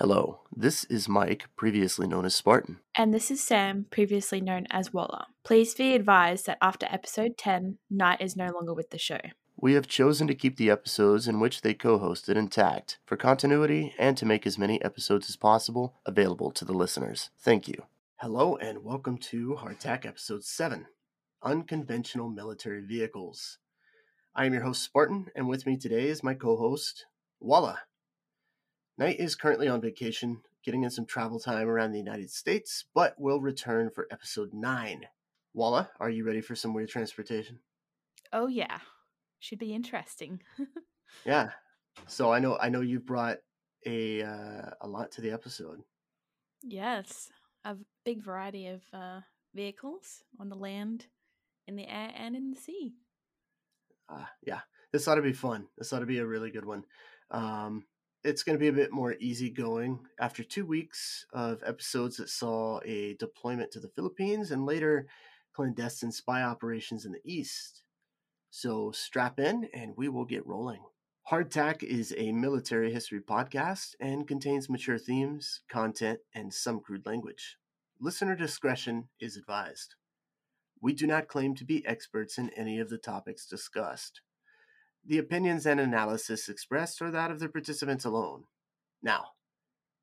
Hello, this is Mike, previously known as Spartan. And this is Sam, previously known as Waller. Please be advised that after episode 10, Knight is no longer with the show. We have chosen to keep the episodes in which they co hosted intact for continuity and to make as many episodes as possible available to the listeners. Thank you. Hello, and welcome to Hardtack Episode 7 Unconventional Military Vehicles. I am your host, Spartan, and with me today is my co host, Walla. Knight is currently on vacation, getting in some travel time around the United States, but will return for episode 9. Walla, are you ready for some weird transportation? Oh, yeah. Should be interesting. yeah. So I know I know you brought a uh, a lot to the episode. Yes, a big variety of uh, vehicles on the land, in the air, and in the sea. Uh, yeah, this ought to be fun. This ought to be a really good one. Um, it's going to be a bit more easygoing after two weeks of episodes that saw a deployment to the Philippines and later clandestine spy operations in the East. So strap in and we will get rolling. Hardtack is a military history podcast and contains mature themes, content, and some crude language. Listener discretion is advised. We do not claim to be experts in any of the topics discussed. The opinions and analysis expressed are that of the participants alone. Now,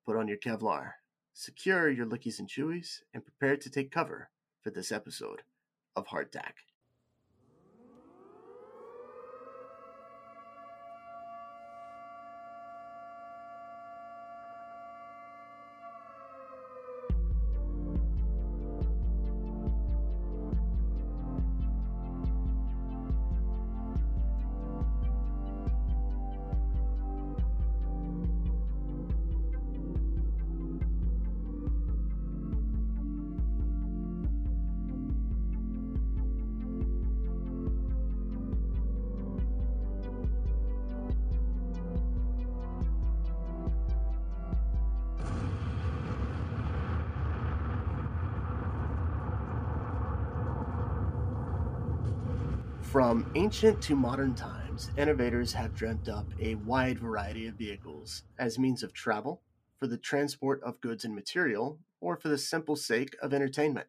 put on your Kevlar, secure your lookies and chewies, and prepare to take cover for this episode of Hardtack. From ancient to modern times, innovators have dreamt up a wide variety of vehicles as means of travel, for the transport of goods and material, or for the simple sake of entertainment.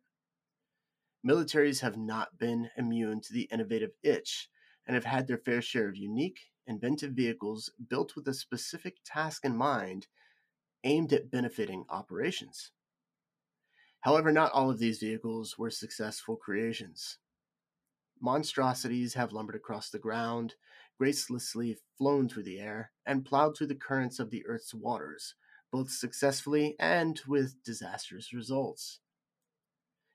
Militaries have not been immune to the innovative itch and have had their fair share of unique, inventive vehicles built with a specific task in mind aimed at benefiting operations. However, not all of these vehicles were successful creations. Monstrosities have lumbered across the ground, gracelessly flown through the air, and plowed through the currents of the earth's waters, both successfully and with disastrous results.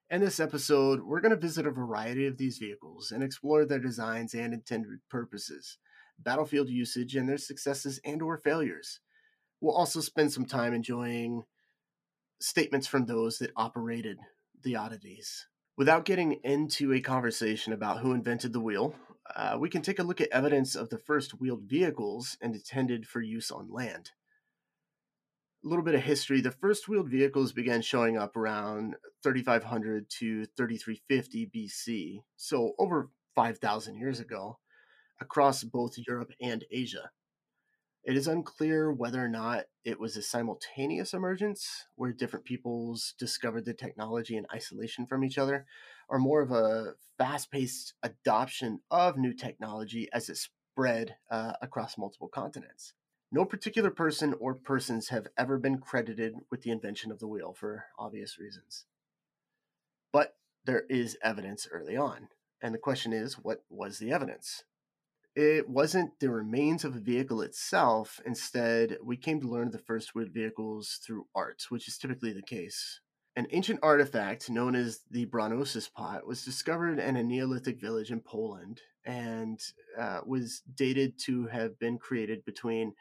In this episode, we're going to visit a variety of these vehicles and explore their designs and intended purposes, battlefield usage and their successes and or failures. We'll also spend some time enjoying statements from those that operated the oddities. Without getting into a conversation about who invented the wheel, uh, we can take a look at evidence of the first wheeled vehicles and intended for use on land. A little bit of history the first wheeled vehicles began showing up around 3500 to 3350 BC, so over 5,000 years ago, across both Europe and Asia. It is unclear whether or not it was a simultaneous emergence where different peoples discovered the technology in isolation from each other, or more of a fast paced adoption of new technology as it spread uh, across multiple continents. No particular person or persons have ever been credited with the invention of the wheel for obvious reasons. But there is evidence early on. And the question is what was the evidence? It wasn't the remains of a vehicle itself. Instead, we came to learn of the first wheeled vehicles through art, which is typically the case. An ancient artifact known as the Bronocice pot was discovered in a Neolithic village in Poland and uh, was dated to have been created between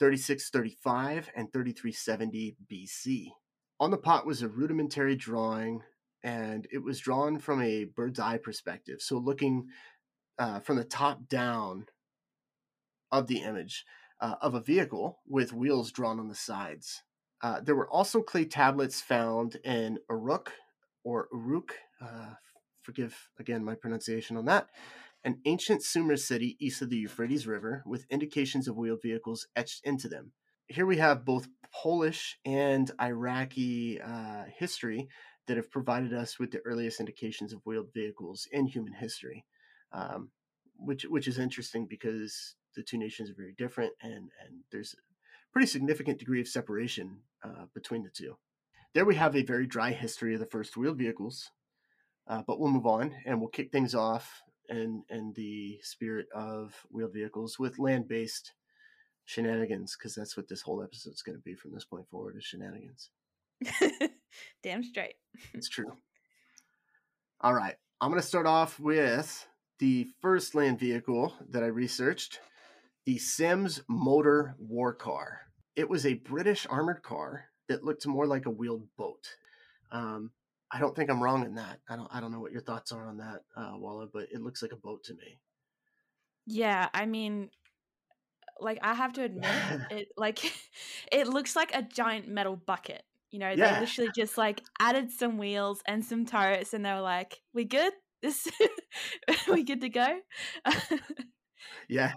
3635 and 3370 BC. On the pot was a rudimentary drawing, and it was drawn from a bird's eye perspective, so looking uh, from the top down of the image uh, of a vehicle with wheels drawn on the sides. Uh, there were also clay tablets found in Uruk or Uruk, uh, forgive again my pronunciation on that, an ancient Sumer city east of the Euphrates River with indications of wheeled vehicles etched into them. here we have both Polish and Iraqi uh, history that have provided us with the earliest indications of wheeled vehicles in human history, um, which which is interesting because the two nations are very different and and there's a pretty significant degree of separation uh, between the two. There we have a very dry history of the first wheeled vehicles, uh, but we'll move on and we'll kick things off in in the spirit of wheeled vehicles with land based shenanigans because that's what this whole episode's going to be from this point forward is shenanigans. Damn straight. It's true. All right. I'm going to start off with the first land vehicle that I researched the Simms Motor War Car. It was a British armored car that looked more like a wheeled boat. Um, I don't think I'm wrong in that. I don't. I don't know what your thoughts are on that, uh, Walla, but it looks like a boat to me. Yeah, I mean, like I have to admit, it like it looks like a giant metal bucket. You know, Yeah. they literally just like added some wheels and some turrets, and they were like, "We good? This, we good to go?" Yeah.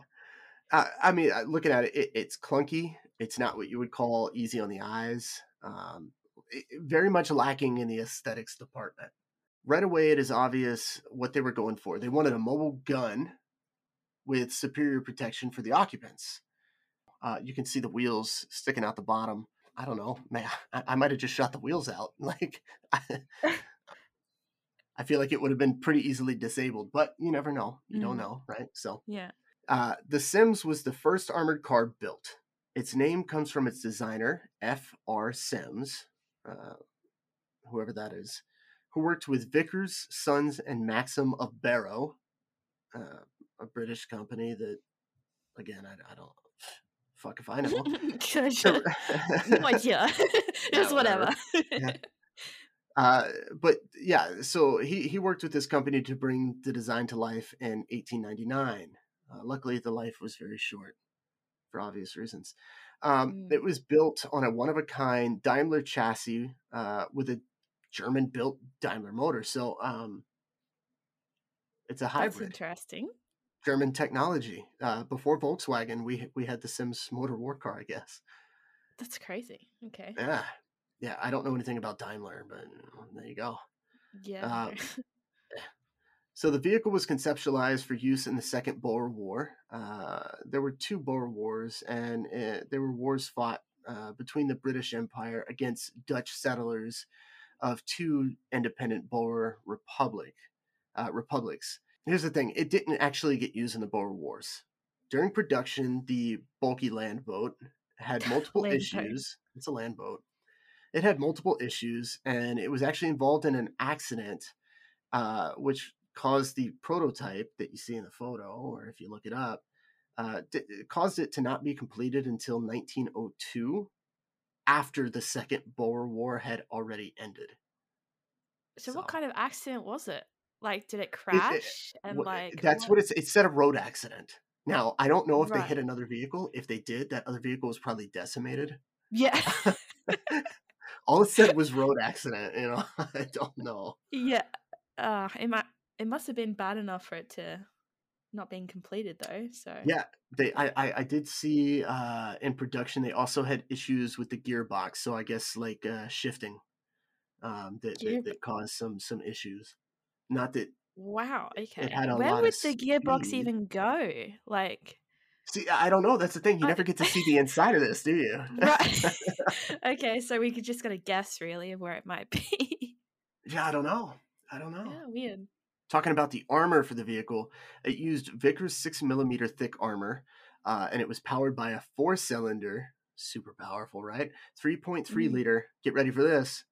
Uh, I mean, looking at it, it, it's clunky. It's not what you would call easy on the eyes. Um, it- very much lacking in the aesthetics department. Right away, it is obvious what they were going for. They wanted a mobile gun with superior protection for the occupants. Uh, you can see the wheels sticking out the bottom. I don't know, man. I, I might have just shot the wheels out. Like, I, feel like it would have been pretty easily disabled, but you never know. You don't Mm. know, right? So, yeah. uh, the Simms was the first armored car built. Its name comes from its designer, F.R. Simms, uh, whoever that is, who worked with Vickers, Sons, and Maxim of Barrow, uh, a British company that, again, I, I don't, fuck if I know. No idea. Just whatever. whatever. Yeah. Uh, but yeah, so he, he worked with this company to bring the design to life in 1899. Uh, luckily, the life was very short for obvious reasons. Um, Mm. It was built on a one of a kind Daimler chassis uh, with a German built Daimler motor. So um, it's a hybrid. That's interesting. German technology. Uh, before Volkswagen, we we had the Simms motor war car, I guess. That's crazy. Okay. Yeah, yeah. I don't know anything about Daimler, but uh, there you go. Yeah. Uh. So the vehicle was conceptualized for use in the Second Boer War. Uh, there were two Boer Wars, and uh, there were wars fought uh, between the British Empire against Dutch settlers of two independent Boer republic uh, republics. Here's the thing: it didn't actually get used in the Boer Wars. During production, the bulky land boat had multiple Land boat. issues. It's a land boat. It had multiple issues, and it was actually involved in an accident, uh, which caused the prototype that you see in the photo, or if you look it up, uh, d- it caused it to not be completed until 1902, after the Second Boer War had already ended. so, so- what kind of accident was it? Like, did it it- crash? and like, that's what it's. It said a road accident. Now I don't know if they hit another vehicle. If they did, that other vehicle was probably decimated. Yeah. All it said was road accident. You know, I don't know. yeah. Uh, it might. It must have been bad enough for it to not being completed though. So Yeah, they. I. I, I did see uh, in production they also had issues with the gearbox. So I guess like uh, shifting, um, that, that that caused some some issues. Not that. Wow. Okay. Where would the gearbox speed. even go? Like. See, I don't know. That's the thing. You never get to see the inside of this, do you? Right. okay, so we could just got to guess really of where it might be. yeah, I don't know. I don't know. yeah, weird. talking about the armor for the vehicle, it used Vickers six millimeter thick armor, uh, and it was powered by a four cylinder, super powerful, right? 3.3 Mhm. liter. Get ready for this.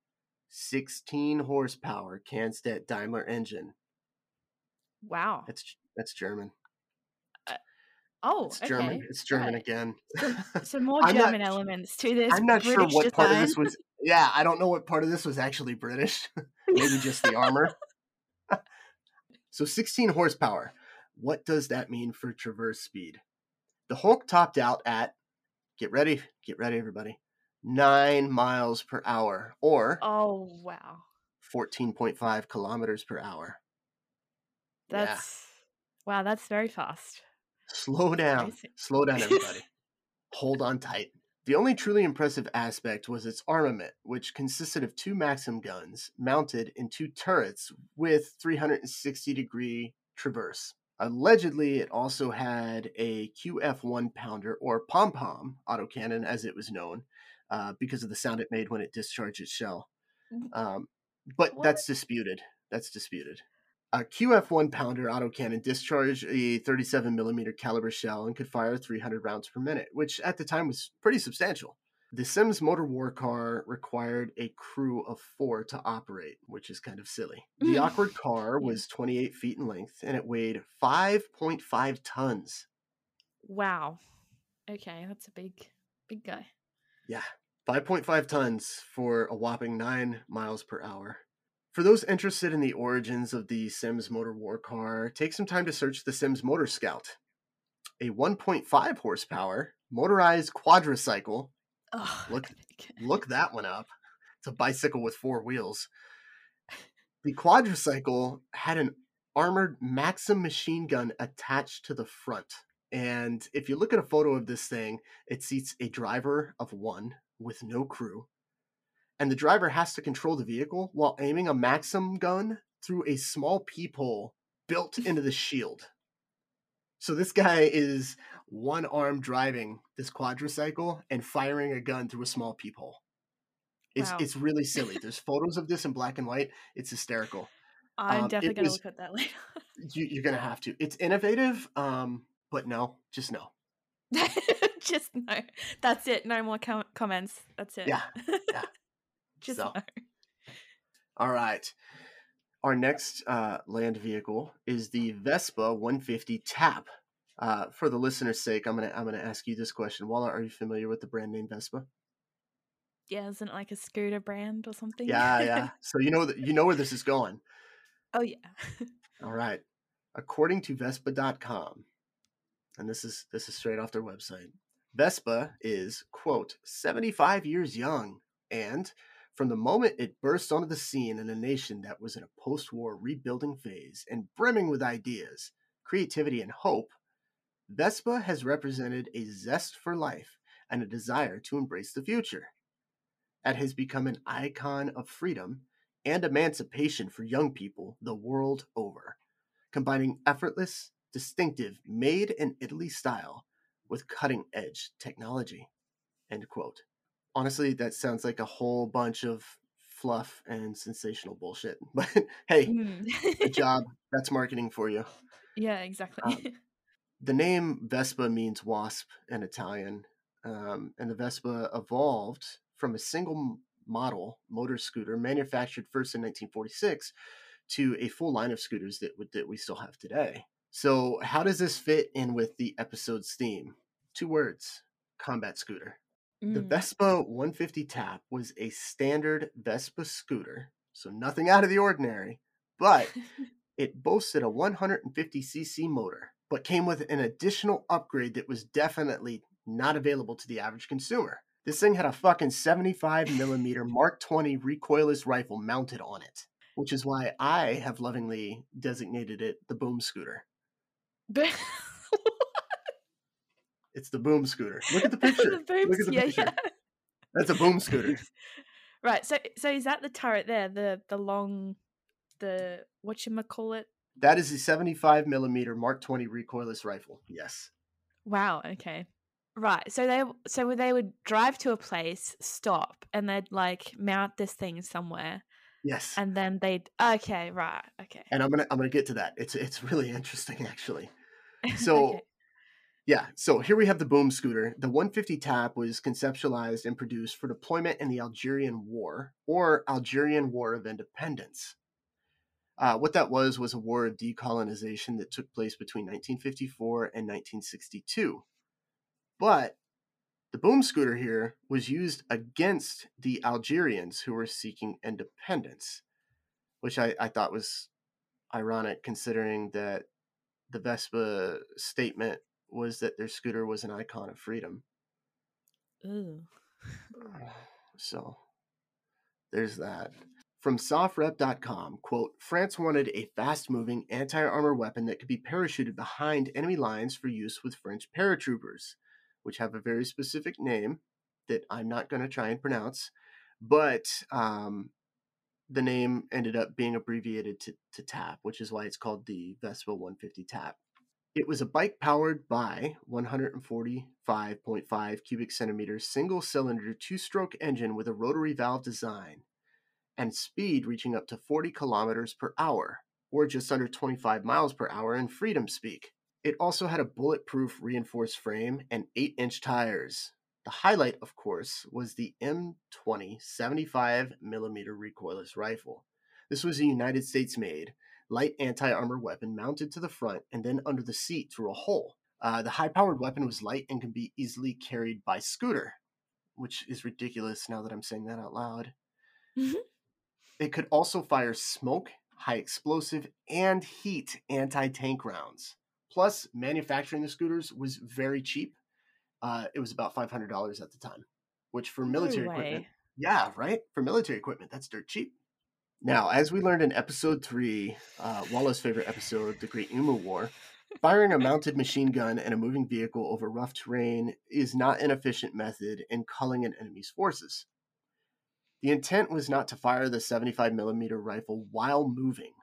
16 horsepower Cannstatt Daimler engine. Wow. That's that's German. Oh, It's German. okay. It's German right. again. So more I'm not- German elements to this. I'm not British sure what part of this was. Yeah, I don't know what part of this was actually British. Maybe just the armor. so 16 horsepower. What does that mean for traverse speed? The Hulk topped out at, get ready, get ready, everybody, nine miles per hour or Oh wow, 14.5 kilometers per hour. Yeah. that's wow. That's very fast. Slow down. Slow down, everybody. Hold on tight. The only truly impressive aspect was its armament, which consisted of two Maxim guns mounted in two turrets with 360 degree traverse. Allegedly, it also had a QF 1 pounder or pom pom autocannon, as it was known, uh, because of the sound it made when it discharged its shell. Um, but What? that's disputed. That's disputed. A QF 1 pounder autocannon discharged a 37 millimeter caliber shell and could fire 300 rounds per minute, which at the time was pretty substantial. The Simms motor war car required a crew of four to operate, which is kind of silly. The awkward car was 28 feet in length and it weighed 5.5 tons. Wow. Okay, that's a big, big guy. Yeah, 5.5 tons for a whopping 9 miles per hour. For those interested in the origins of the Simms motor war car, take some time to search the Simms Motor Scout, a 1.5 horsepower motorized quadricycle. Oh, Look- Look that one up. It's a bicycle with four wheels. The quadricycle had an armored Maxim machine gun attached to the front. And if you look at a photo of this thing, it seats a driver of one with no crew. And the driver has to control the vehicle while aiming a Maxim gun through a small peephole built into the shield. So this guy is one arm driving this quadricycle and firing a gun through a small peephole. It's Wow. it's really silly. There's photos of this in black and white. It's hysterical. I'm um, definitely gonna was- look at that later. You, you're gonna have to. It's innovative, um, but no, just no. Just no. That's it. No more com- comments. That's it. Yeah. Just So. no. All right. Our next uh, land vehicle is the Vespa 150 Tap. Uh, for the listener's sake, I'm gonna I'm gonna ask you this question. Walla, are you familiar with the brand name Vespa? Yeah, isn't it like a scooter brand or something? Yeah, yeah. So you know that you know where this is going. oh yeah. All right. According to Vespa.com, and this is this is straight off their website, Vespa is quote 75 years young, and from the moment it burst onto the scene in a nation that was in a post-war rebuilding phase and brimming with ideas, creativity, and hope, Vespa has represented a zest for life and a desire to embrace the future. It has become an icon of freedom and emancipation for young people the world over, combining effortless, distinctive, made in Italy style with cutting edge technology. End quote. Honestly, that sounds like a whole bunch of fluff and sensational bullshit. But hey, Mm. good job. That's marketing for you. yeah, exactly. Um, The name Vespa means wasp in Italian, um, and the Vespa evolved from a single model motor scooter manufactured first in 1946 to a full line of scooters that, that we still have today. So, how does this fit in with the episode's theme? Two words combat scooter. The Mm. Vespa 150 Tap was a standard Vespa scooter, so nothing out of the ordinary, but it boasted a 150cc motor, but came with an additional upgrade that was definitely not available to the average consumer. This thing had a fucking 75 millimeter Mark 20 recoilless rifle mounted on it, which is why I have lovingly designated it the boom scooter. It's the boom scooter. Look at the picture. The booms, Look at the yeah, picture. yeah. That's a boom scooter. Right. So so is that the turret there? The the long the what you call it? That is a 75 millimeter Mark 20 recoilless rifle. Yes. Wow. Okay. Right. So they so they would drive to a place, stop, and they'd like mount this thing somewhere, Yes. and then they'd okay. Right. Okay. and I'm gonna I'm gonna get to that. It's it's really interesting actually. So Okay. Yeah, so here we have the boom scooter. The 150 tap was conceptualized and produced for deployment in the Algerian War or Algerian War of Independence. Uh, what that was was a war of decolonization that took place between 1954 and 1962. But the boom scooter here was used against the Algerians who were seeking independence, which I, I thought was ironic considering that the Vespa statement was that their scooter was an icon of freedom. Ooh. So there's that. From SOFREP.com, quote, France wanted a fast moving anti armor weapon that could be parachuted behind enemy lines for use with French paratroopers, which have a very specific name that I'm not going to try and pronounce, but um, the name ended up being abbreviated to, to TAP, which is why it's called the Vespa 150 TAP. It was a bike powered by 145.5 cubic centimeters single cylinder two stroke engine with a rotary valve design and speed reaching up to 40 kilometers per hour, or just under 25 miles per hour in freedom speak. It also had a bulletproof reinforced frame and 8 inch tires. The highlight, of course, was the M20 75 millimeter recoilless rifle. This was a United States made light anti armor weapon mounted to the front and then under the seat through a hole. Uh, the high powered weapon was light and can be easily carried by scooter, which is ridiculous now that I'm saying that out loud. Mhm. It could also fire smoke, high explosive, and heat anti tank rounds. Plus, manufacturing the scooters was very cheap. Uh, it was about $500 at the time, which for military no equipment, yeah, right? For military equipment, that's dirt cheap. Now, as we learned in episode three, uh, favorite episode, The Great Emu War, firing a mounted machine gun and a moving vehicle over rough terrain is not an efficient method in culling an enemy's forces. The intent was not to fire the 75 millimeter rifle while moving.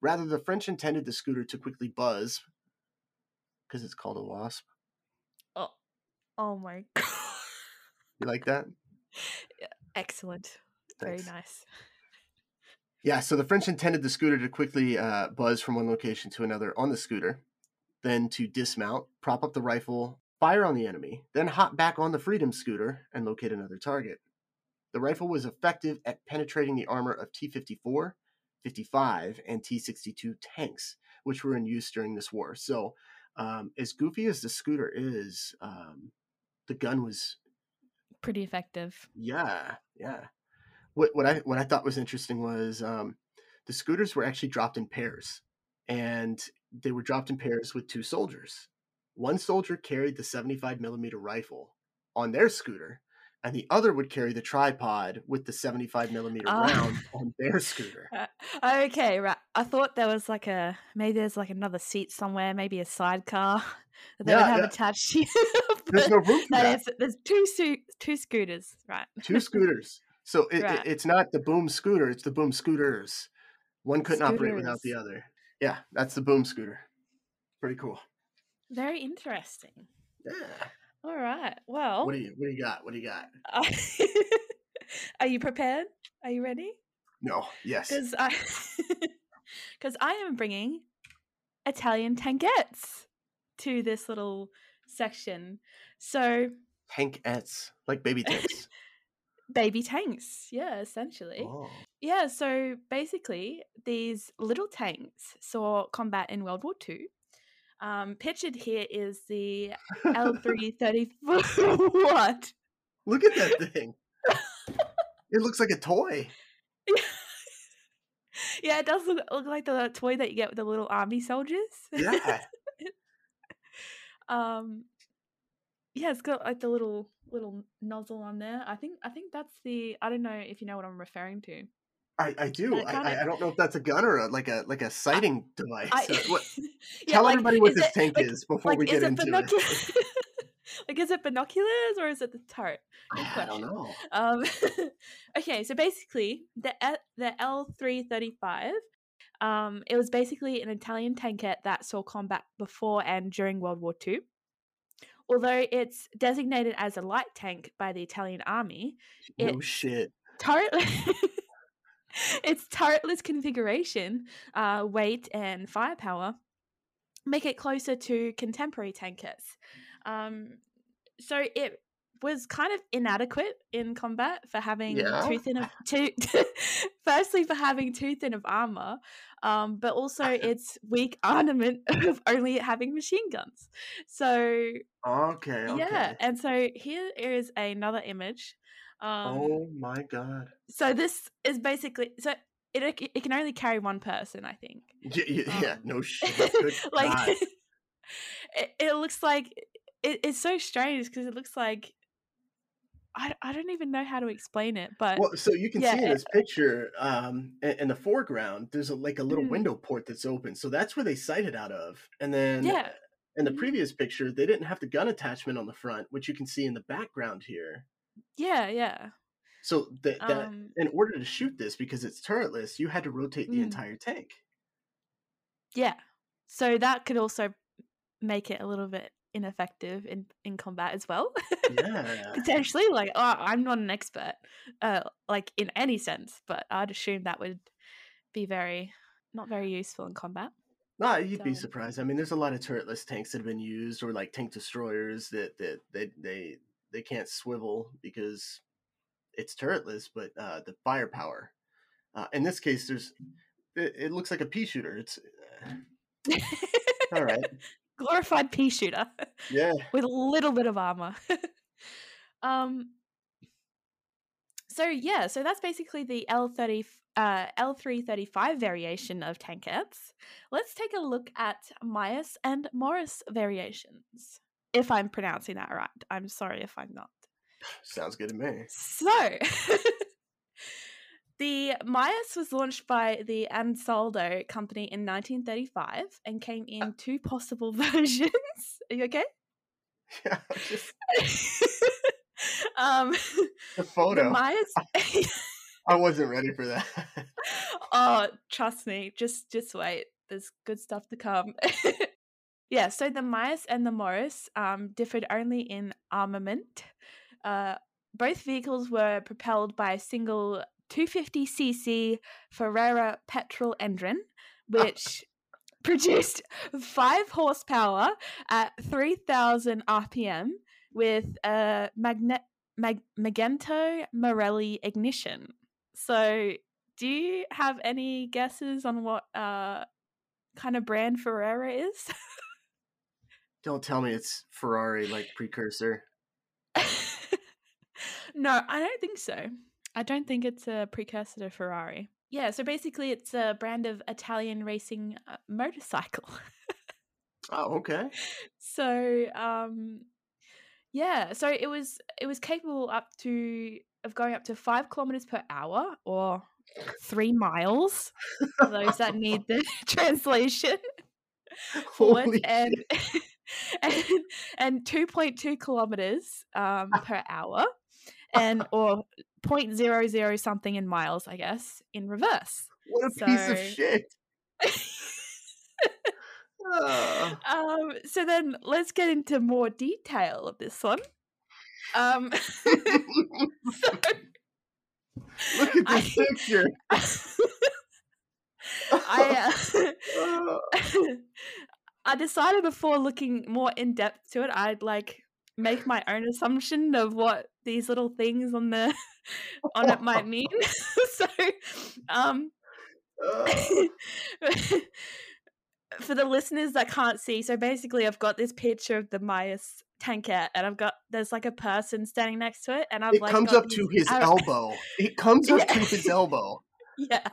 Rather, the French intended the scooter to quickly buzz, because it's called a wasp. Oh, oh my god! You like that? Excellent. Very nice. Yeah, so the French intended the scooter to quickly uh, buzz from one location to another on the scooter, then to dismount, prop up the rifle, fire on the enemy, then hop back on the Freedom scooter and locate another target. The rifle was effective at penetrating the armor of T 54, 55, and T 62 tanks, which were in use during this war. So, um, as goofy as the scooter is, um, the gun was Pretty effective. yeah, yeah. What what I what I thought was interesting was um, the scooters were actually dropped in pairs, and they were dropped in pairs with two soldiers. One soldier carried the 75 millimeter rifle on their scooter, and the other would carry the tripod with the 75 millimeter Ah. round on their scooter. Uh, okay, right. I thought there was like a maybe there's like another seat somewhere, maybe a sidecar that they would have yeah. attached to you. There's no room for that that. is- there's two two scooters, right? Two scooters. So it, it- it's not the boom scooter; it's the boom scooters. One couldn't operate without the other. Yeah, that's the boom scooter. Pretty cool. Very interesting. Yeah. All right. Well, What do you What do you got? What do you got? Uh, are you prepared? Are you ready? No. Yes. Because I, because I am bringing Italian tankettes to this little section. So Tankettes, like baby tanks. Baby tanks, yeah, essentially. oh. Yeah, so basically, these little tanks saw combat in World War II. Um, pictured here is the L three thirty. What? Look at that thing. it looks like a toy. yeah, it does look, look like the toy that you get with the little army soldiers. Yeah. um, yeah, it's got like the little little nozzle on there. I think I think that's the. I don't know if you know what I'm referring to. I, I do. I, kinda- I, I don't know if that's a gun or a, like a like a sighting device. I, Uh, what, Yeah, tell like, everybody what this it- tank like- is before like, we get into binocu- it. like, is it binoculars or is it the turret? I don't know. Um, okay, so basically, the the L three thirty five, um, it was basically an Italian tankette that saw combat before and during World War Two. Although it's designated as a light tank by the Italian army, No shit. turret. its turretless configuration, uh, weight, and firepower make it closer to contemporary tankettes. Um, so it was kind of inadequate in combat for having Yeah. too thin of too. firstly, for having too thin of armor, um, but also its weak armament of only having machine guns. So Okay. Okay. yeah, and so here is another image. Um, oh my god. so this is basically so it it can only carry one person, I think. Yeah. Yeah. yeah, um, no shit. Like it, it looks like it, it's so strange because it looks like I, I don't even know how to explain it, but Well, so you can yeah, see in this picture, um, in, the foreground, there's a, like a little Mm. window port that's open. So that's where they sighted out of. And then yeah, in the Mhm. previous picture, they didn't have the gun attachment on the front, which you can see in the background here. Yeah, yeah. So that that Um, in order to shoot this, because it's turretless, you had to rotate the Mm. entire tank. yeah. So that could also make it a little bit ineffective in in combat as well. Yeah. Potentially, like oh, I'm not an expert, uh, like in any sense, but I'd assume that would be very not very useful in combat. No, you'd be surprised. I mean, there's a lot of turretless tanks that have been used, or like tank destroyers that that they they they can't swivel because it's turretless, but uh, the firepower. Uh, in this case, there's it, it looks like a pea shooter. It's uh, all right. Glorified pea shooter. Yeah. with a little bit of armor. um so yeah, so that's basically the L30 uh L335 variation of tankettes. Let's take a look at MIAS and MORAS variations. If I'm pronouncing that right. I'm sorry if I'm not. Sounds good to me. So, the MIAS was launched by the Ansaldo company in 1935 and came in two possible versions. Are you okay? Yeah. Just um, the the photo. MIAS. I wasn't ready for that. oh, trust me. Just, just wait. There's good stuff to come. yeah. So the MIAS and the MORAS um, differed only in armament. Uh, both vehicles were propelled by a single 250cc Ferrera petrol engine, which produced five horsepower at 3,000 RPM with a magne- mag- Magneti Marelli ignition. So, do you have any guesses on what uh, kind of brand Ferrera is? Don't tell me it's Ferrari like precursor. no, I don't think so. I don't think it's a precursor to Ferrari. Yeah, so basically, it's a brand of Italian racing uh, motorcycle. Oh, okay. so, um, yeah, so it was it was capable up to of going up to five kilometers per hour or three miles. For those that need the translation forward and and and 2.2 kilometers um, per hour and or 0.00 something in miles i guess in reverse What a piece of So- shit. Ah. um so then let's get into more detail of this one um Look at I- picture. i uh. I decided before looking more in depth to it, I'd like make my own assumption of what these little things on the on it might mean. so, um, for the listeners that can't see, so basically, I've got this picture of the MIAS tankette, and I've got there's like a person standing next to it, and I've it like comes up to his arrow- elbow. It comes up to his elbow. yeah.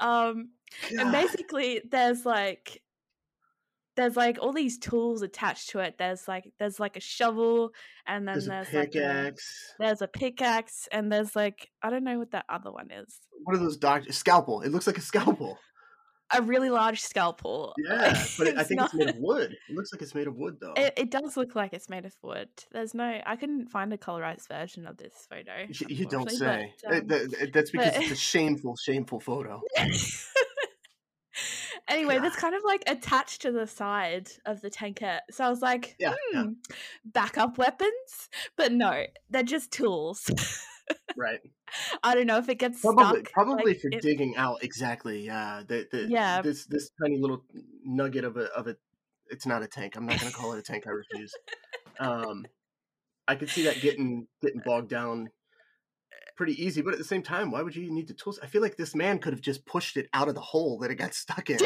Um, and God. basically there's like there's like all these tools attached to it there's like there's like a shovel and then There's there's, a like a, pickaxe. there's a pickaxe and there's like i don't know what that other one is What are those doctors? Scalpel. It looks like a scalpel. a really large scalpel Yeah, but it, I think it's made of wood. It looks like it's made of wood, though. it, it does look like it's made of wood there's no i couldn't find a colorized version of this photo You- you don't say. but, um, th- th- that's because but- it's a shameful, shameful photo. anyway, that's kind of like attached to the side of the tankette. So I was like, Yeah, yeah. hmm, backup weapons? But no, they're just tools. Right. I don't know if it gets Probably, stuck. probably like, for it- digging out exactly. Yeah. The, the, Yeah. This this tiny little nugget of a of a. It's not a tank. I'm not going to call it a tank. I refuse. Um, I could see that getting getting bogged down pretty easy, but at the same time, why would you need the tools? I feel like this man could have just pushed it out of the hole that it got stuck in.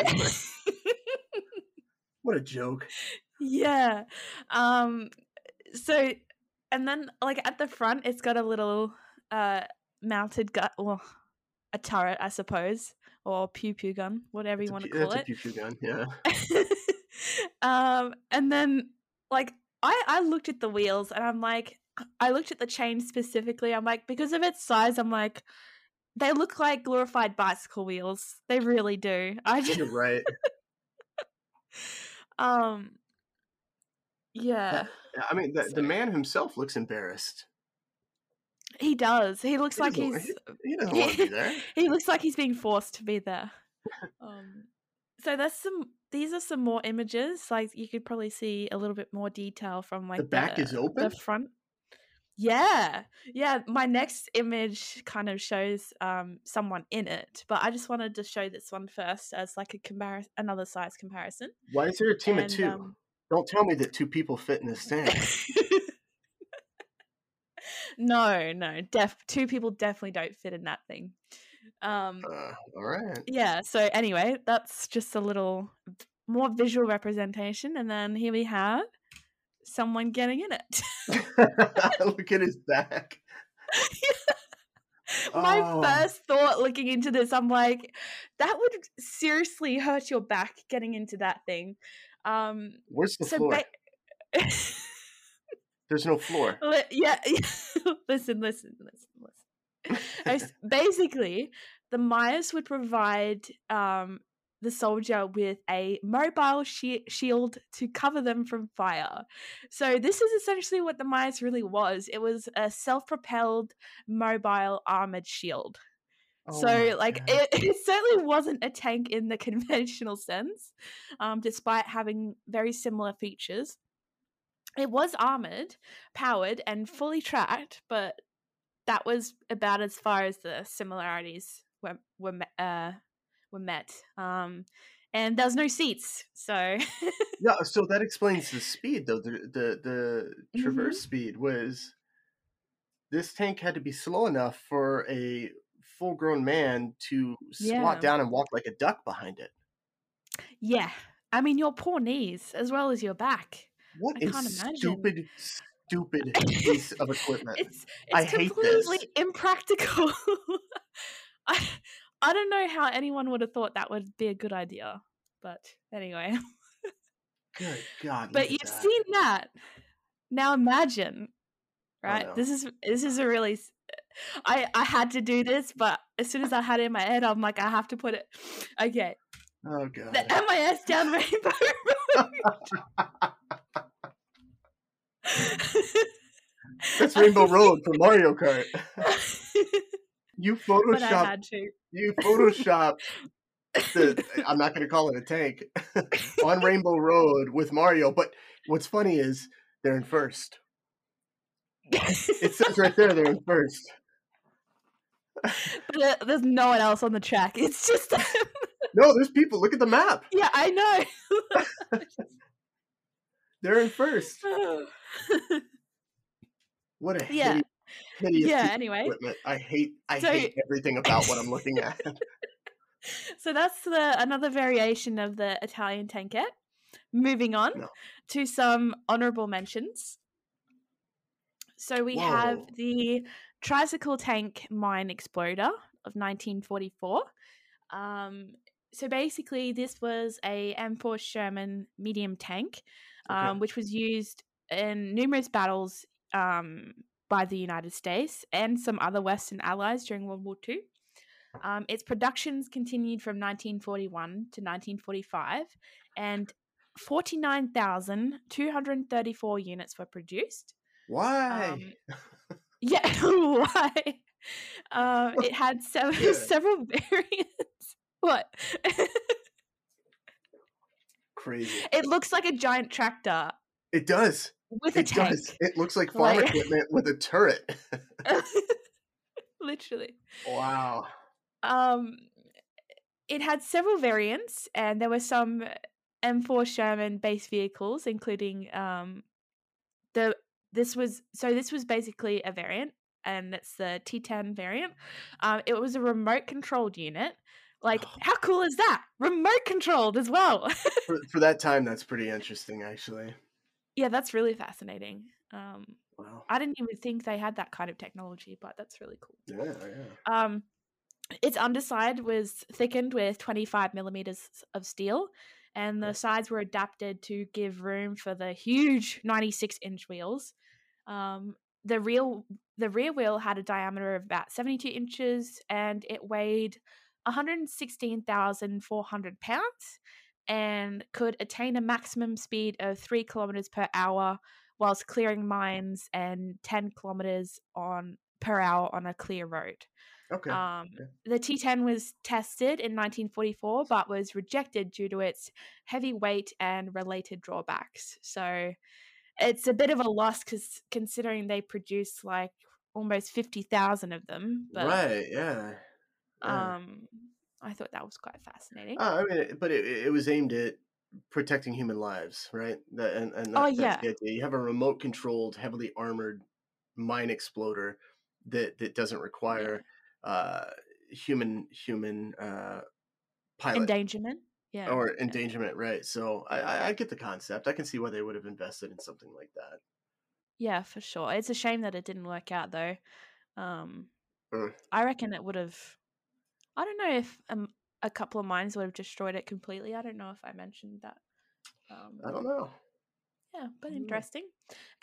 what a joke. yeah. Um. So, and then like at the front, it's got a little uh mounted gun, or a turret, I suppose, or pew pew gun, whatever you want to call it. pew pew gun. Yeah. um, and then like I I looked at the wheels and I'm like I looked at the chain specifically. I'm like because of its size, I'm like they look like glorified bicycle wheels. They really do. I just You're right. um yeah. I mean, the, the man himself looks embarrassed. He does. He looks He like he's He doesn't want to be there. he looks like he's being forced to be there. Um, so there's some. These are some more images. Like you could probably see a little bit more detail from like The back is open? The front. Yeah, yeah. My next image kind of shows um someone in it, but I just wanted to show this one first as like a comparison, another size comparison. Why is there a team And, of two? um, Don't tell me that two people fit in this tank. no, no, def two people definitely don't fit in that thing. Um, Uh, all right. yeah so anyway that's just a little more visual representation and then here we have someone getting in it Look at his back. my Oh. first thought looking into this i'm like that would seriously hurt your back getting into that thing um Where's the so floor? ba- There's no floor. Li- yeah listen listen listen listen basically the MIAS would provide um the soldier with a mobile shi shield to cover them from fire. So this is essentially what the MIAS really was. It was a self-propelled mobile armored shield. Oh so like it, it certainly wasn't a tank in the conventional sense, um, despite having very similar features. It was armored, powered, and fully tracked, but that was about as far as the similarities were were uh, were met. Um, and there's no seats, so Yeah, so that explains the speed though. The the the Mm-hmm. traverse speed was this tank had to be slow enough for a full grown man to squat Yeah. down and walk like a duck behind it. yeah. I mean, your poor knees as well as your back. What I can't imagine. stupid, stupid piece of equipment. It's I it's hate completely impractical. I I don't know how anyone would have thought that would be a good idea, but anyway. Good God. but you've that. seen that. Now imagine, right? This is this is a really. I I had to do this, but as soon as I had it in my head, I'm like, I have to put it. Okay, Oh God. the MIAS down Rainbow That's Rainbow Road for Mario Kart. You but I Photoshop. had to. You Photoshop. The, I'm not going to call it a tank on Rainbow Road with Mario. But what's funny is they're in first. It says right there they're in first. But uh, there's no one else on the track. It's just them. No, there's people. Look at the map. yeah, I know. They're in first. What a yeah, hideous, yeah. Anyway, equipment. I hate. I So- hate everything about what I'm looking at. so that's the another variation of the Italian tankette. Moving on No. to some honorable mentions. So we have the tricycle tank mine exploder of 1944. Um, so basically, this was a M4 Sherman medium tank, Okay. um, which was used in numerous battles um, by the United States and some other Western allies during World War II. Um, its productions continued from 1941 to 1945, and 49,234 units were produced. Why? Um, yeah, why? Um, it had several, Yeah. several variants. What? Crazy. it looks like a giant tractor It does. With a It tank. does. It looks like farm Like- equipment with a turret. Literally. wow. Um, it had several variants, and there were some M4 Sherman base vehicles, including um, the this was so this was basically a variant, and it's the T10 variant. Um, it was a remote controlled unit. Like, Oh. how cool is that? Remote controlled as well. For, for that time, that's pretty interesting, actually. Yeah, that's really fascinating. Um, Wow. I didn't even think they had that kind of technology, but that's really cool. Yeah, yeah. Um, its underside was thickened with 25 millimeters of steel, and the Okay. sides were adapted to give room for the huge 96 inch wheels. Um, the real the rear wheel had a diameter of about 72 inches, and it weighed 116,400 pounds, and could attain a maximum speed of three kilometers per hour whilst clearing mines and 10 kilometers on per hour on a clear road. Okay. Um, okay. the T10 was tested in 1944, but was rejected due to its heavy weight and related drawbacks. So it's a bit of a loss because considering they produce like almost 50,000 of them. But, right. Yeah. yeah. Um, I thought that was quite fascinating. Uh, I mean, but it, it was aimed at protecting human lives, right? That, and and oh yeah, that's the idea. You have a remote controlled, heavily armored mine exploder that that doesn't require yeah. uh, human human uh, pilot endangerment. Yeah, or endangerment, right? So I, I, I get the concept. I can see why they would have invested in something like that. Yeah, for sure. It's a shame that it didn't work out though. Um, mm. I reckon it would have. I don't know if um, a couple of mines would have destroyed it completely. I don't know if I mentioned that. Um, I don't know. Yeah, but interesting.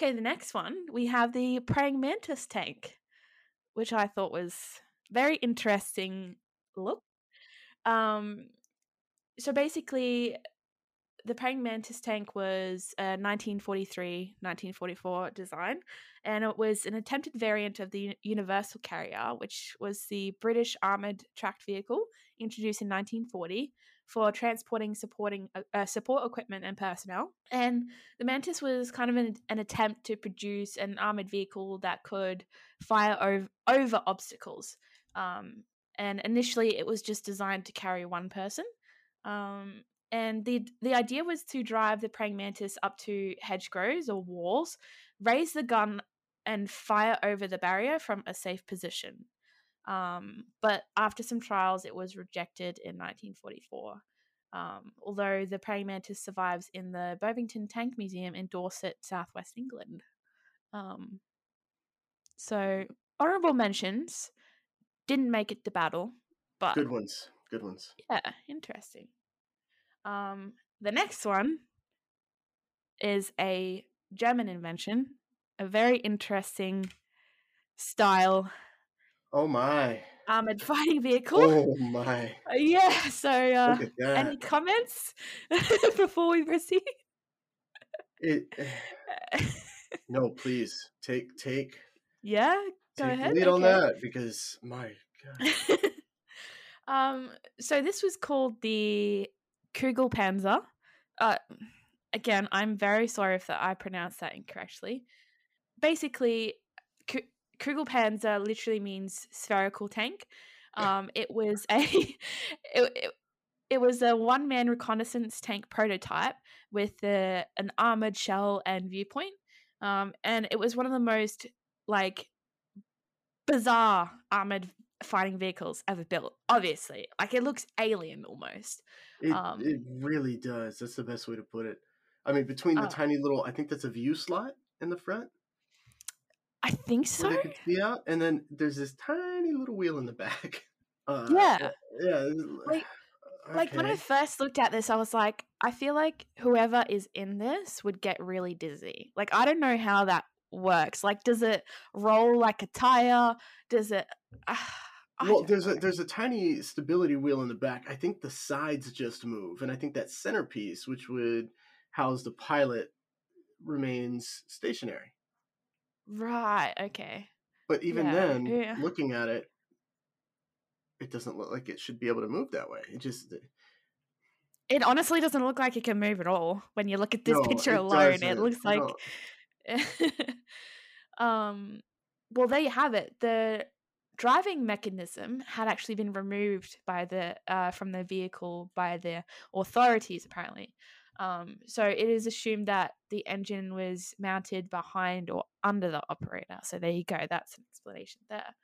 Okay, the next one we have the praying mantis tank, which I thought was very interesting look. Um, so basically, the praying mantis tank was a 1943 1944 design and it was an attempted variant of the universal carrier which was the british armored tracked vehicle introduced in 1940 for transporting supporting uh, uh, support equipment and personnel. And the mantis was kind of an, an attempt to produce an armored vehicle that could fire over, over obstacles. Um, and initially it was just designed to carry one person. Um, and the the idea was to drive the praying mantis up to hedgerows or walls, raise the gun, and fire over the barrier from a safe position. Um, but after some trials, it was rejected in 1944. Um, although the praying mantis survives in the Bovington Tank Museum in Dorset, southwest England. Um, so honorable mentions didn't make it to battle, but good ones, good ones. Yeah, interesting. Um, the next one is a German invention, a very interesting style. Oh my! Armored fighting vehicle. Oh my! Uh, yeah. So, uh, any comments before we proceed? It. no, please take take. Yeah, go take ahead. Lead okay. on that because my god. um. So this was called the Kugelpanzer. Uh, again, I'm very sorry if that I pronounced that incorrectly. Basically, Kugelpanzer literally means spherical tank. Um, it was a it, it, it was a one man reconnaissance tank prototype with a, an armored shell and viewpoint. Um, and it was one of the most like bizarre armored fighting vehicles ever built. Obviously, like it looks alien almost. It um, it really does. That's the best way to put it. I mean, between the uh, tiny little, I think that's a view slot in the front. I think so. They can see out, and then there's this tiny little wheel in the back. Uh, yeah, yeah. Like, okay. like when I first looked at this, I was like, I feel like whoever is in this would get really dizzy. Like, I don't know how that works. Like, does it roll like a tire? Does it? Uh, well, there's know. a there's a tiny stability wheel in the back. I think the sides just move, and I think that centerpiece, which would house the pilot, remains stationary. Right. Okay. But even yeah, then, yeah. looking at it, it doesn't look like it should be able to move that way. It just. It honestly doesn't look like it can move at all. When you look at this no, picture it alone, doesn't. it looks like. um. Well, there you have it. The driving mechanism had actually been removed by the uh, from the vehicle by the authorities apparently. Um, so it is assumed that the engine was mounted behind or under the operator. So there you go that's an explanation there.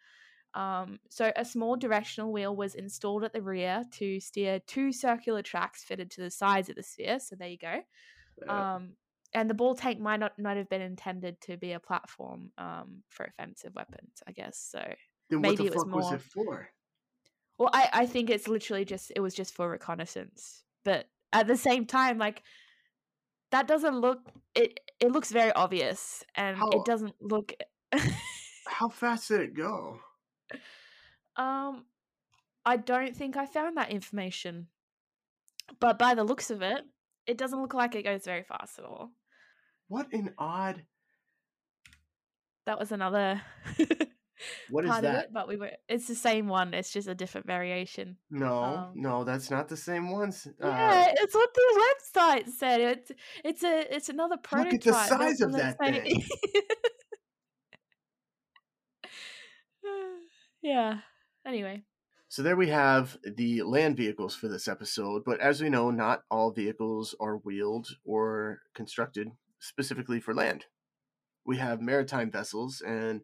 Um, so a small directional wheel was installed at the rear to steer two circular tracks fitted to the sides of the sphere so there you go. Um, and the ball tank might not, not have been intended to be a platform um, for offensive weapons i guess. So then maybe it was more. Was it for? Well, I I think it's literally just it was just for reconnaissance, but at the same time, like that doesn't look it. It looks very obvious, and how, it doesn't look. how fast did it go? Um, I don't think I found that information, but by the looks of it, it doesn't look like it goes very fast at all. What an odd. That was another What is part of that? it, but we were. It's the same one. It's just a different variation. No, Um, no, that's not the same ones. Uh, Yeah, it's what the website said. It's it's a it's another prototype. Look at the size of that thing. yeah. Anyway. So there we have the land vehicles for this episode, but as we know, not all vehicles are wheeled or constructed specifically for land. We have maritime vessels, and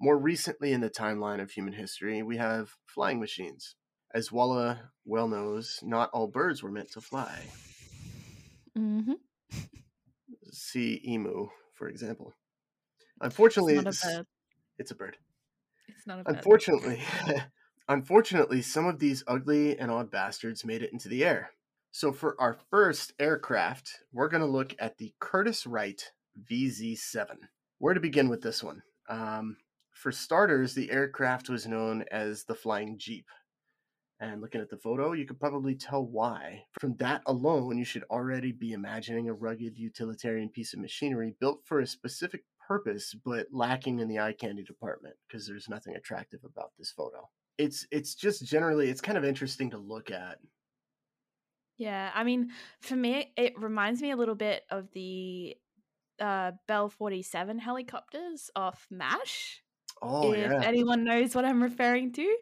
more recently in the timeline of human history, we have flying machines. As Walla well knows, not all birds were meant to fly. Mm-hmm. See emu, for example. Unfortunately, It's a it's a bird. It's not a bird. Unfortunately, unfortunately, some of these ugly and odd bastards made it into the air. So for our first aircraft, we're going to look at the Curtiss Wright VZ-7. Where to begin with this one? Um, for starters, the aircraft was known as the Flying Jeep. And looking at the photo, you could probably tell why. From that alone, you should already be imagining a rugged utilitarian piece of machinery built for a specific purpose, but lacking in the eye candy department because there's nothing attractive about this photo. It's it's just generally it's kind of interesting to look at. Yeah, I mean, for me, it reminds me a little bit of the uh, Bell 47 helicopters off MASH. Oh if yeah, anyone knows what I'm referring to.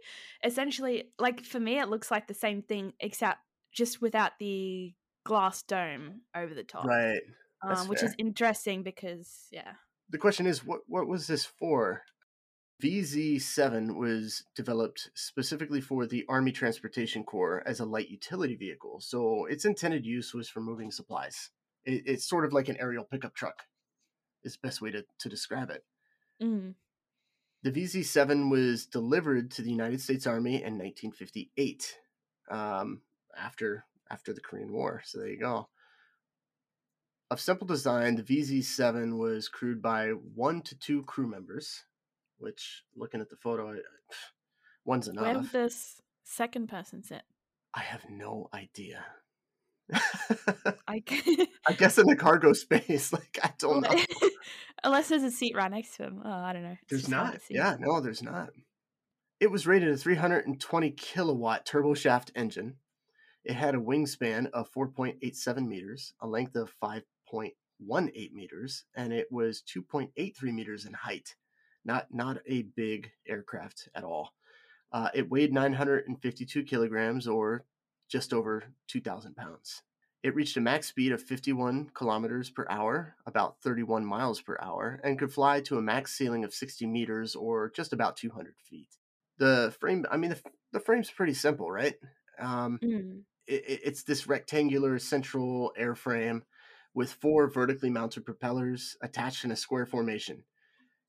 Essentially, like for me, it looks like the same thing, except just without the glass dome over the top. right. Um, which fair. is interesting because, yeah. The question is, what what was this for? VZ7 was developed specifically for the Army Transportation Corps as a light utility vehicle, so its intended use was for moving supplies. It, it's sort of like an aerial pickup truck, is the best way to, to describe it. Mm. The VZ7 was delivered to the United States Army in 1958, um, after after the Korean War. So there you go. Of simple design, the VZ7 was crewed by one to two crew members, which, looking at the photo, I- one's Where enough. did this second person sit? I have no idea. I I guess in the cargo space, like I don't know. Unless there's a seat right next to him. Oh, I don't know. It's There's not. Yeah, no, there's not. It was rated a 320 kilowatt turboshaft engine. It had a wingspan of 4.87 meters, a length of 5.18 meters, and it was 2.83 meters in height. Not not a big aircraft at all. Uh, it weighed 952 kilograms, or just over 2,000 pounds. It reached a max speed of 51 kilometers per hour, about 31 miles per hour, and could fly to a max ceiling of 60 meters or just about 200 feet. The frame, I mean, the, the frame's pretty simple, right? Um, Mm. it, it- it's this rectangular central airframe with four vertically mounted propellers attached in a square formation.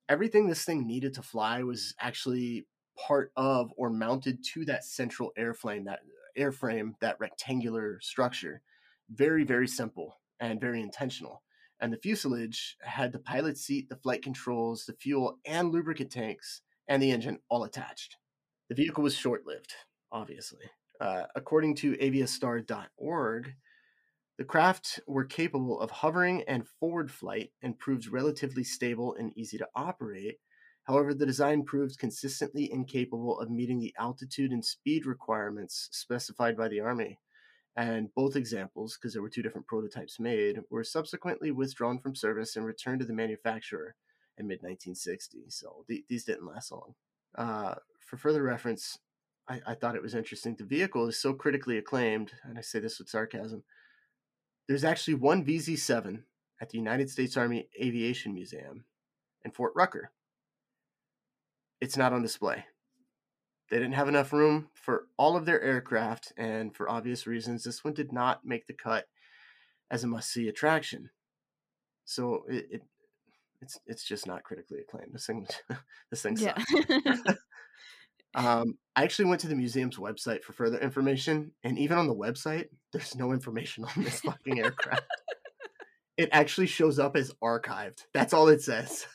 Everything this thing needed to fly was actually part of or mounted to that central airframe, that airframe, that rectangular structure. Very, very simple and very intentional. And the fuselage had the pilot seat, the flight controls, the fuel and lubricant tanks, and the engine all attached. The vehicle was short lived, obviously. Uh, according to aviastar.org, the craft were capable of hovering and forward flight and proved relatively stable and easy to operate. However, the design proved consistently incapable of meeting the altitude and speed requirements specified by the Army. And both examples, because there were two different prototypes made, were subsequently withdrawn from service and returned to the manufacturer in mid 1960. So th- these didn't last long. Uh, for further reference, I, I thought it was interesting. The vehicle is so critically acclaimed, and I say this with sarcasm. There's actually one VZ7 at the United States Army Aviation Museum in Fort Rucker. It's not on display. They didn't have enough room for all of their aircraft, and for obvious reasons, this one did not make the cut as a must-see attraction. So it, it it's it's just not critically acclaimed. This thing this thing Yeah. sucks. Um, I actually went to the museum's website for further information, and even on the website, there's no information on this fucking aircraft. it actually shows up as archived. That's all it says.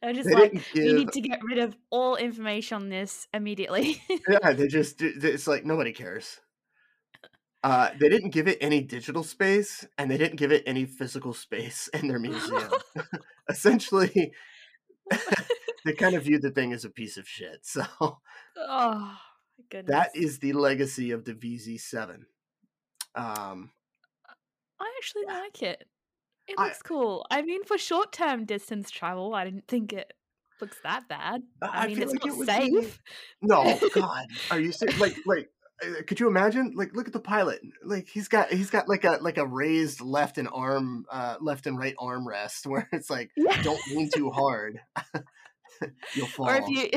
They're just They like, we need to get rid of all information on this immediately. yeah, they just it's like nobody cares. Uh, they didn't give it any digital space, and they didn't give it any physical space in their museum. Essentially, they kind of viewed the thing as a piece of shit. So oh my goodness. that is the legacy of the VZ7. Um, I actually Yeah. like it. It I- looks cool. I mean, for short term distance travel, I didn't think it looks that bad. I- I, I mean, it's like not it safe. no, God, are you serious? Like, like, uh, could you imagine? Like, look at the pilot. Like, he's got he's got like a like a raised left and arm, uh, left and right arm rest, where it's like, Yeah. don't lean too hard, you'll fall. Or if you,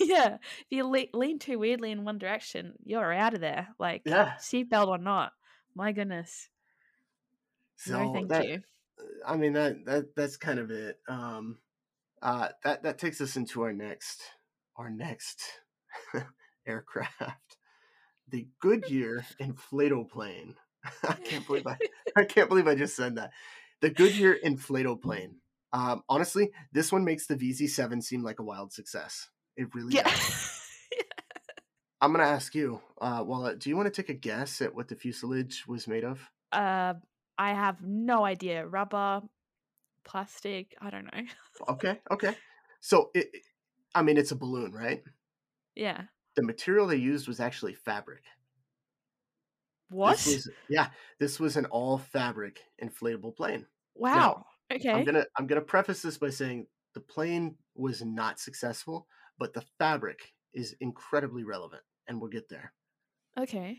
yeah, if you le- lean too weirdly in one direction, you're out of there. Like Yeah. seatbelt or not. My goodness. So no, thank that, you. I mean that that that's kind of it. Um, uh, that that takes us into our next our next aircraft, the Goodyear inflatoplane. I can't believe I I can't believe I just said that. The Goodyear inflatoplane. Um, honestly, this one makes the VZ7 seem like a wild success. It really Yeah. does. I'm gonna ask you, uh, Walla, do you want to take a guess at what the fuselage was made of? uh, I have no idea. Rubber, plastic. I don't know. Okay, okay. So it, I mean, it's a balloon, right? yeah. The material they used was actually fabric. What? This was, yeah, this was an all fabric inflatable plane. wow. okay. I'm gonna I'm gonna preface this by saying the plane was not successful, but the fabric is incredibly relevant, and we'll get there. okay.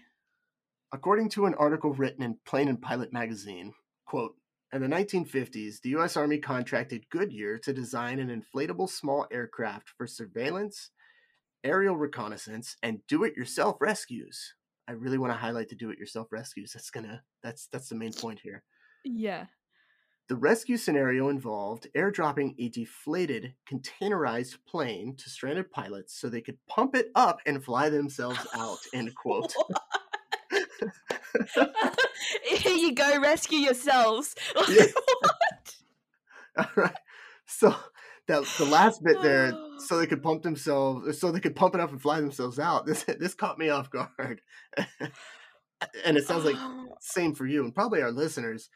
According to an article written in Plane and Pilot magazine, quote, in the 1950s, the U.S. Army contracted Goodyear to design an inflatable small aircraft for surveillance, aerial reconnaissance, and do-it-yourself rescues. I really want to highlight the do-it-yourself rescues. That's gonna that's that's the main point here. Yeah. The rescue scenario involved airdropping a deflated, containerized plane to stranded pilots so they could pump it up and fly themselves out. End quote. Here you go, rescue yourselves. Yeah. All right. So that the last bit there, so they could pump themselves, so they could pump it up and fly themselves out. This this caught me off guard, and it sounds like same for you and probably our listeners.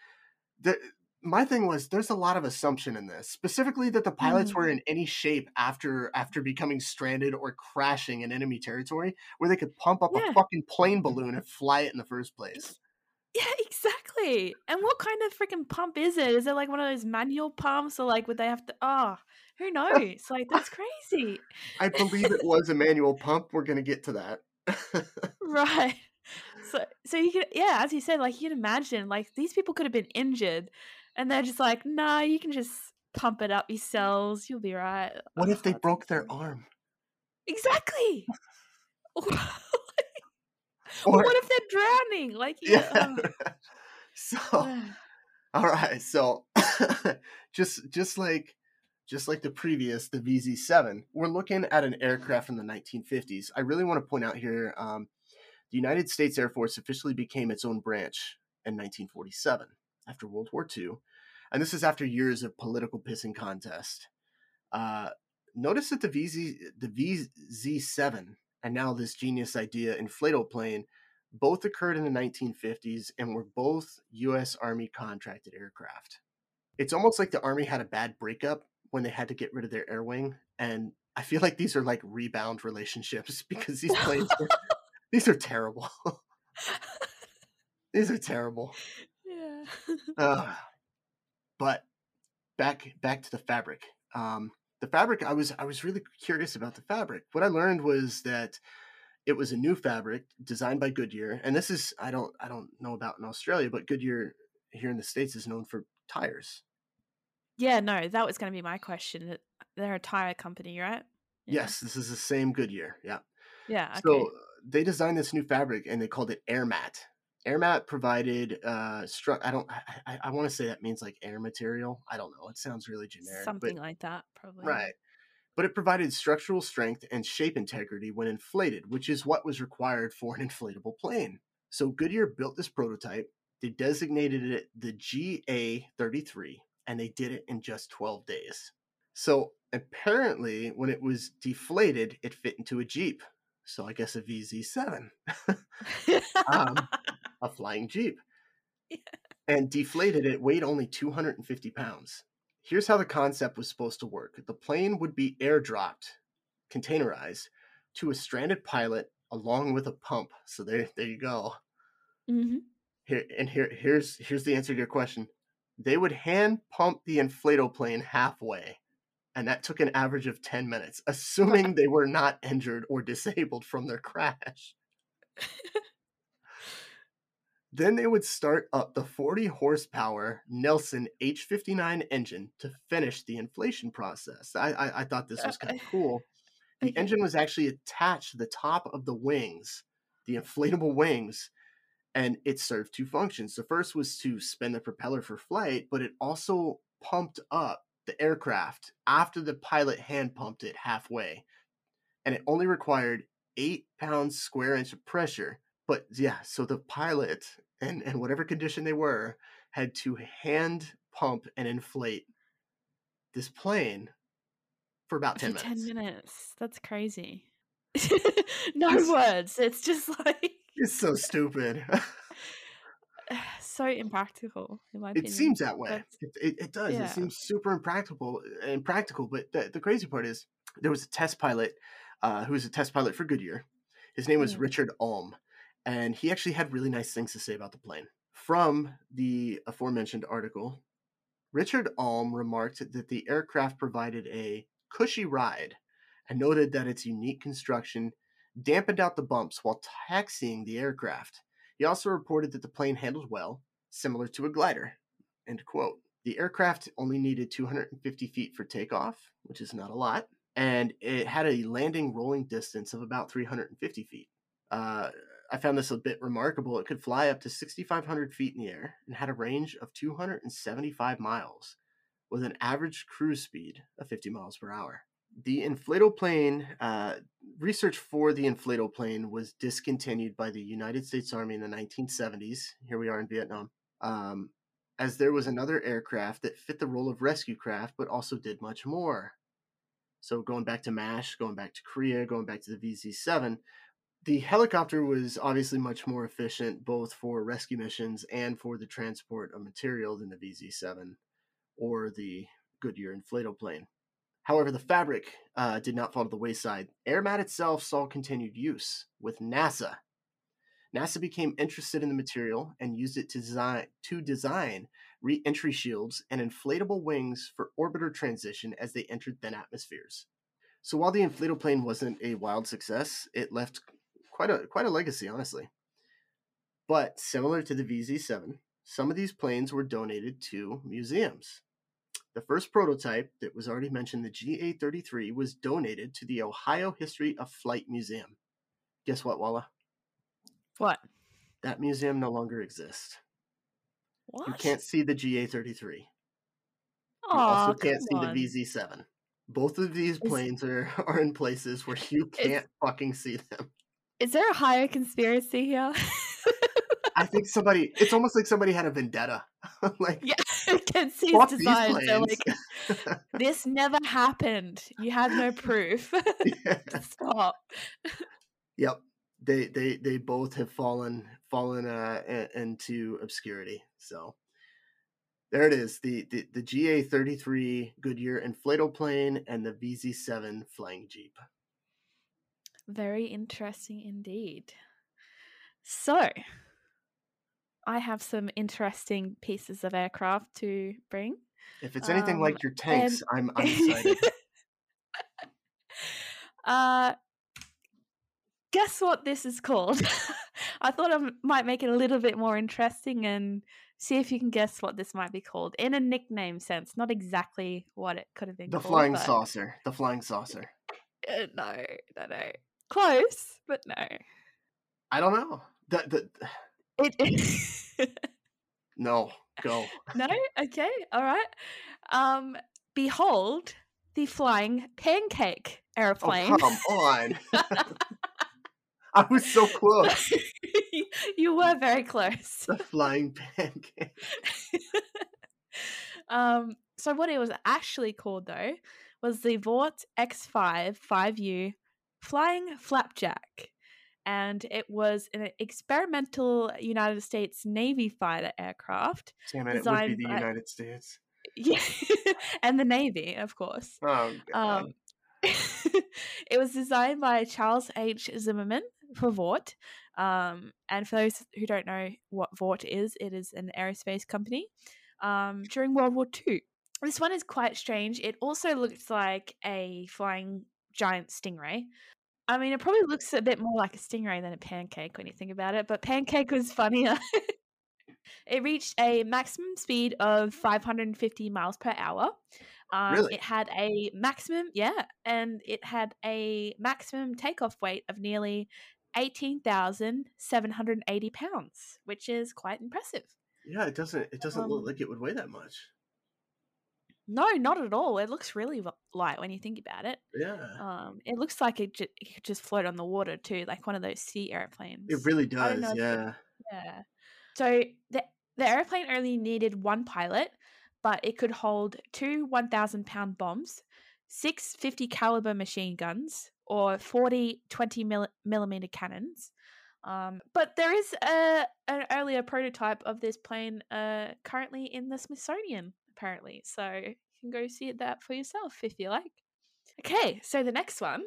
The, my thing was there's a lot of assumption in this, specifically that the pilots Mm. were in any shape after after becoming stranded or crashing in enemy territory, where they could pump up Yeah. a fucking plane balloon and fly it in the first place. yeah, exactly. And what kind of freaking pump is it? Is it like one of those manual pumps, or like would they have to? Oh, who knows? Like that's crazy, I believe it was a manual pump. We're gonna get to that. right? So, so you could, yeah, as you said, like you can imagine, like these people could have been injured, and they're just like, nah, you can just pump it up yourselves. You'll be right. What if Oh, they that's broke their arm? Exactly. or Or what if they're drowning? Like, yeah. yeah. so all right, so just just like just like the previous, the VZ7, we're looking at an aircraft from the 1950s. I really want to point out here, um, the United States Air Force officially became its own branch in 1947 after World War II, and this is after years of political pissing contest. Uh, notice that the VZ, the VZ7, and now this genius idea inflatable plane both occurred in the 1950s and were both U.S. Army contracted aircraft. It's almost like the Army had a bad breakup when they had to get rid of their air wing, and I feel like these are like rebound relationships because these planes, are, these are terrible. these are terrible. Uh, but back back to the fabric. Um, the fabric. I was I was really curious about the fabric. What I learned was that it was a new fabric designed by Goodyear, and this is I don't I don't know about in Australia, but Goodyear here in the states is known for tires. yeah, no, that was going to be my question. Uh, They're a tire company, right? Yeah. Yes, this is the same Goodyear. Yeah. Yeah. Okay. So they designed this new fabric and they called it Airmat. Airmat provided uh stru- I don't I, I, I want to say that means like air material. I don't know. It sounds really generic. but- Something like that, probably. Right. But it provided structural strength and shape integrity when inflated, which is what was required for an inflatable plane. So Goodyear built this prototype. They designated it the GA 33, and they did it in just 12 days. So apparently, when it was deflated, it fit into a Jeep. So I guess a VZ7, Um, a flying Jeep. Yeah. And deflated, it weighed only 250 pounds. Here's how the concept was supposed to work the plane would be airdropped, containerized, to a stranded pilot along with a pump. So there, there you go. hmm Here and here, here's here's the answer to your question. They would hand pump the inflatable plane halfway, and that took an average of ten minutes, assuming they were not injured or disabled from their crash. Then they would start up the 40 horsepower Nelson H59 engine to finish the inflation process. I, I, I thought this was kind of cool. The Okay. engine was actually attached to the top of the wings, the inflatable wings, and it served two functions. The first was to spin the propeller for flight, but it also pumped up the aircraft after the pilot hand pumped it halfway. And it only required eight pounds square inch of pressure. But yeah, so the pilot and, and whatever condition they were had to hand pump and inflate this plane for about 10 For minutes. 10 minutes. That's crazy. no It's- words. It's just like It's so stupid. so impractical, in my it opinion. seems that way. It, it, it does. yeah. It seems super impractical. Impractical. But the, the crazy part is there was a test pilot uh, who was a test pilot for Goodyear. His name was Mm. Richard Ulm, and he actually had really nice things to say about the plane. From the aforementioned article, Richard Ulm remarked that the aircraft provided a cushy ride and noted that its unique construction dampened out the bumps while taxiing the aircraft. He also reported that the plane handled well, similar to a glider. End quote. The aircraft only needed 250 feet for takeoff, which is not a lot, and it had a landing rolling distance of about 350 feet. Uh, I found this a bit remarkable. It could fly up to 6,500 feet in the air and had a range of 275 miles with an average cruise speed of 50 miles per hour. The inflatable plane, uh, research for the inflatable plane was discontinued by the United States Army in the 1970s. Here we are in Vietnam. Um, as there was another aircraft that fit the role of rescue craft, but also did much more. So going back to MASH, going back to Korea, going back to the VZ7, the helicopter was obviously much more efficient both for rescue missions and for the transport of material than the VZ7 or the Goodyear inflatable plane. However, the fabric uh, did not fall to the wayside. AirMat itself saw continued use with NASA. NASA became interested in the material and used it to design, to design re-entry shields and inflatable wings for orbiter transition as they entered thin atmospheres. So while the inflatable plane wasn't a wild success, it left quite a quite a legacy, honestly. But similar to the VZ7, some of these planes were donated to museums. The first prototype that was already mentioned, the GA33, was donated to the Ohio History of Flight Museum. Guess what, Walla? What? That museum no longer exists. What? You can't see the GA33. You also can't see on. the VZ7. Both of these planes are, are in places where you can't fucking see them. Is there a higher conspiracy here? I think somebody, it's almost like somebody had a vendetta. like, yeah, fuck these designs. They're like, this never happened. You have no proof. Yeah. Stop. Yep. They they they both have fallen fallen uh into obscurity. So there it is. The the, the GA thirty three Goodyear inflatable plane and the VZ seven flying Jeep. Very interesting indeed. So, I have some interesting pieces of aircraft to bring. If it's anything Um, like your tanks, I'm I'm excited. uh, guess what this is called? I thought I might make it a little bit more interesting and see if you can guess what this might be called in a nickname sense, not exactly what it could have been the called. flying but- saucer. The flying saucer. Uh, no, no, no. Close, but no. I don't know. The the It. no go. no. Okay. All right. Um. Behold the flying pancake Oh airplane. come on! I was so close. you were very close. The flying pancake. um. So what it was actually called though was the Vought X5 5U Flying Flapjack. And it was an experimental United States Navy fighter aircraft Damn it! It would Designed be the by- United States. yeah, and the Navy, of course. Oh god. Um, it was designed by Charles H. Zimmerman for Vought. Um, and for those who don't know what Vought is, it is an aerospace company um, during World War II. This one is quite strange. It also looks like a flying giant stingray. I mean, it probably looks a bit more like a stingray than a pancake when you think about it, but pancake was funnier. it reached a maximum speed of 550 miles per hour. Um, Really? It had a maximum, yeah, and it had a maximum takeoff weight of nearly 18,780 pounds, which is quite impressive. yeah, it doesn't it doesn't look um, like it would weigh that much. No, not at all. It looks really light when you think about it. Yeah. Um, it looks like it, ju- it could just float on the water too, like one of those sea airplanes. it really does, if it- yeah. Yeah. So the the airplane only needed one pilot, but it could hold two 1,000 pound bombs, six 50 caliber machine guns, or 40 20 mil- millimeter cannons. Um, but there is a an earlier prototype of this plane uh, currently in the Smithsonian, apparently. So you can go see that for yourself if you like. Okay, so the next one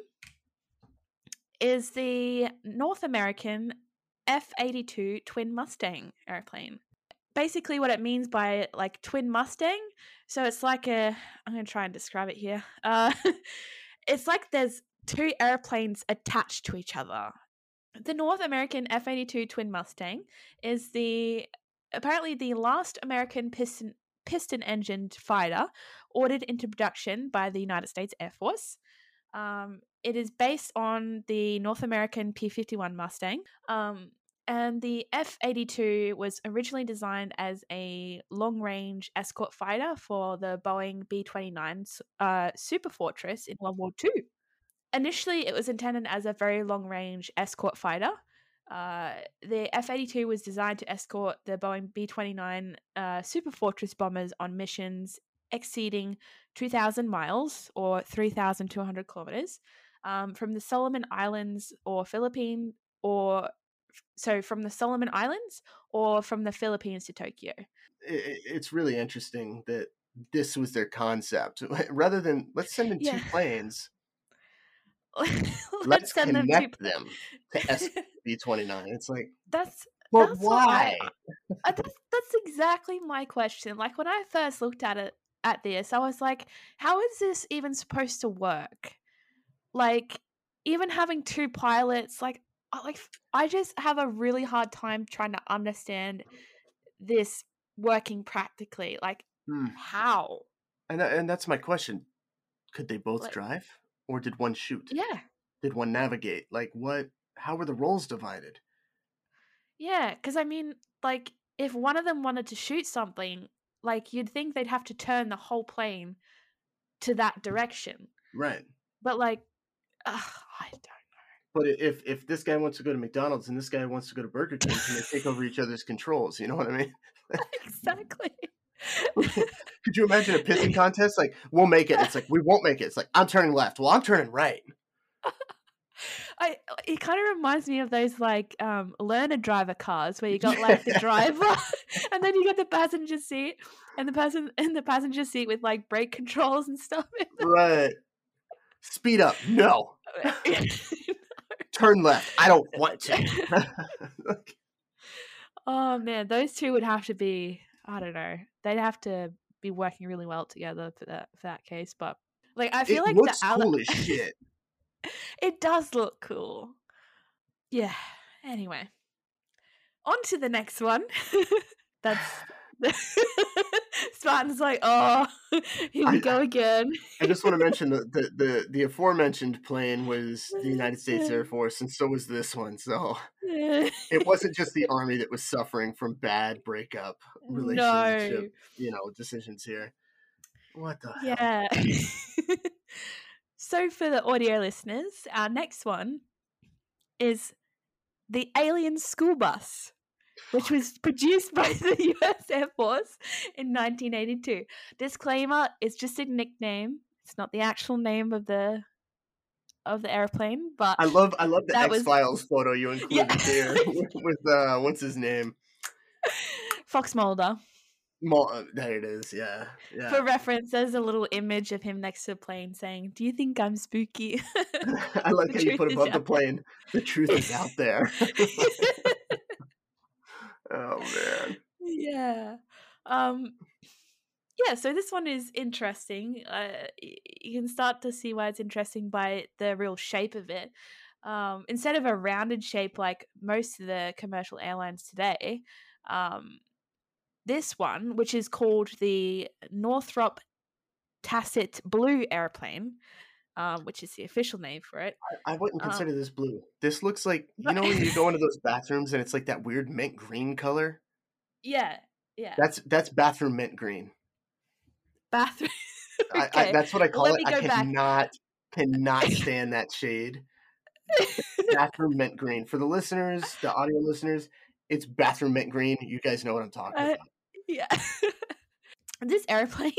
is the North American F 82 Twin Mustang airplane. Basically, what it means by like twin Mustang, so it's like a, I'm going to try and describe it here. Uh, it's like there's two airplanes attached to each other. The North American F 82 Twin Mustang is the apparently the last American piston piston engined fighter ordered into production by the United States Air Force. Um, it is based on the North American P 51 Mustang. Um, and the F 82 was originally designed as a long range escort fighter for the Boeing B 29 uh, Super Fortress in World War II. Initially, it was intended as a very long range escort fighter. Uh, the F 82 was designed to escort the Boeing B 29 uh, Super Fortress bombers on missions exceeding 2,000 miles or 3,200 kilometers um, from the Solomon Islands or Philippine or so from the Solomon Islands or from the Philippines to Tokyo. It, it- it's really interesting that this was their concept. Rather than let's send in Yeah. two planes, let's, let's, send them to. connect them to SB29. It's like, That's but That's what I- why? Uh, that's, that's exactly my question. Like when I first looked at it at this, I was like, how is this even supposed to work? Like even having two pilots, like I- like I just have a really hard time trying to understand this working practically. Like Hmm. how? And and that's my question. Could they both Like- drive, or did one shoot? Yeah. Did one navigate? Like what? How were the roles divided? Yeah, because I mean, like, if one of them wanted to shoot something, like, you'd think they'd have to turn the whole plane to that direction. Right. But, like, ugh, I don't know. But if if this guy wants to go to McDonald's and this guy wants to go to Burger King, can they take over each other's controls? You know what I mean? exactly. Could you imagine a pissing contest? Like, we'll make it. It's like we won't make it. It's like I'm turning left. Well, I'm turning right. I it kind of reminds me of those like um learner driver cars where you got like the driver and then you got the passenger seat and the person in the passenger seat with like brake controls and stuff. Right. Speed up. No. Turn left. I don't want to. oh man, those two would have to be I don't know. They'd have to be working really well together for that for that case. But like I feel it like looks the Ale- cool as shit. it does look cool. Yeah. Anyway, on to the next one. That's Spartan's like, oh, here we I- go again. I just want to mention that the, the the aforementioned plane was the United States Air Force, and so was this one. So it wasn't just the army that was suffering from bad breakup relationship, no. you know, decisions here. What the hell? Yeah. so for the audio listeners, our next one is the Alien School Bus, which was produced by the US Air Force in 1982. Disclaimer, it's just a nickname. It's not the actual name of the of the airplane, but I love I love the X Files photo you included Yeah. there with, with uh what's his name? Fox Mulder. Mo- uh, there it is. Yeah, yeah. For reference, there's a little image of him next to a plane saying, "Do you think I'm spooky?" I like The how you put above the there. plane. The truth is out there. Oh man. yeah. Um yeah, so this one is interesting. Uh, you can start to see why it's interesting by the real shape of it. Um, instead of a rounded shape like most of the commercial airlines today, um, this one, which is called the Northrop Tacit Blue airplane, um, which is the official name for it. I wouldn't Um, consider this blue. This looks like you know when you go into those bathrooms and it's like that weird mint green color. Yeah, yeah. That's that's bathroom mint green. Bathroom. I, I, that's what I call let it. I go back. cannot cannot stand that shade. bathroom mint green. For the listeners, the audio listeners, it's bathroom mint green. You guys know what I'm talking Uh, about. yeah. this airplane,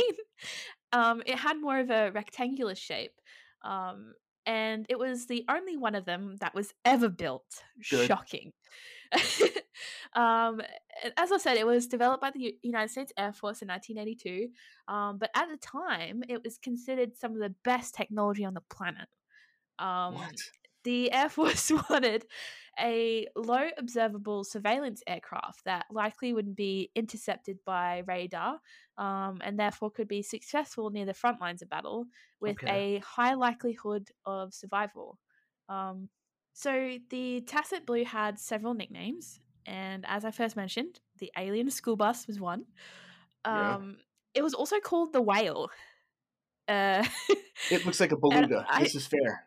um, it had more of a rectangular shape. Um, and it was the only one of them that was ever built. Good. Shocking. um, as I said, it was developed by the U- United States Air Force in 1982. Um, but at the time, it was considered some of the best technology on the planet. Um, What? The Air Force wanted a low observable surveillance aircraft that likely wouldn't be intercepted by radar um, and therefore could be successful near the front lines of battle with Okay. a high likelihood of survival. Um, so the Tacit Blue had several nicknames, and as I first mentioned, the Alien School Bus was one. Yeah. Um, It was also called the Whale. Uh, It looks like a beluga. I- this is fair.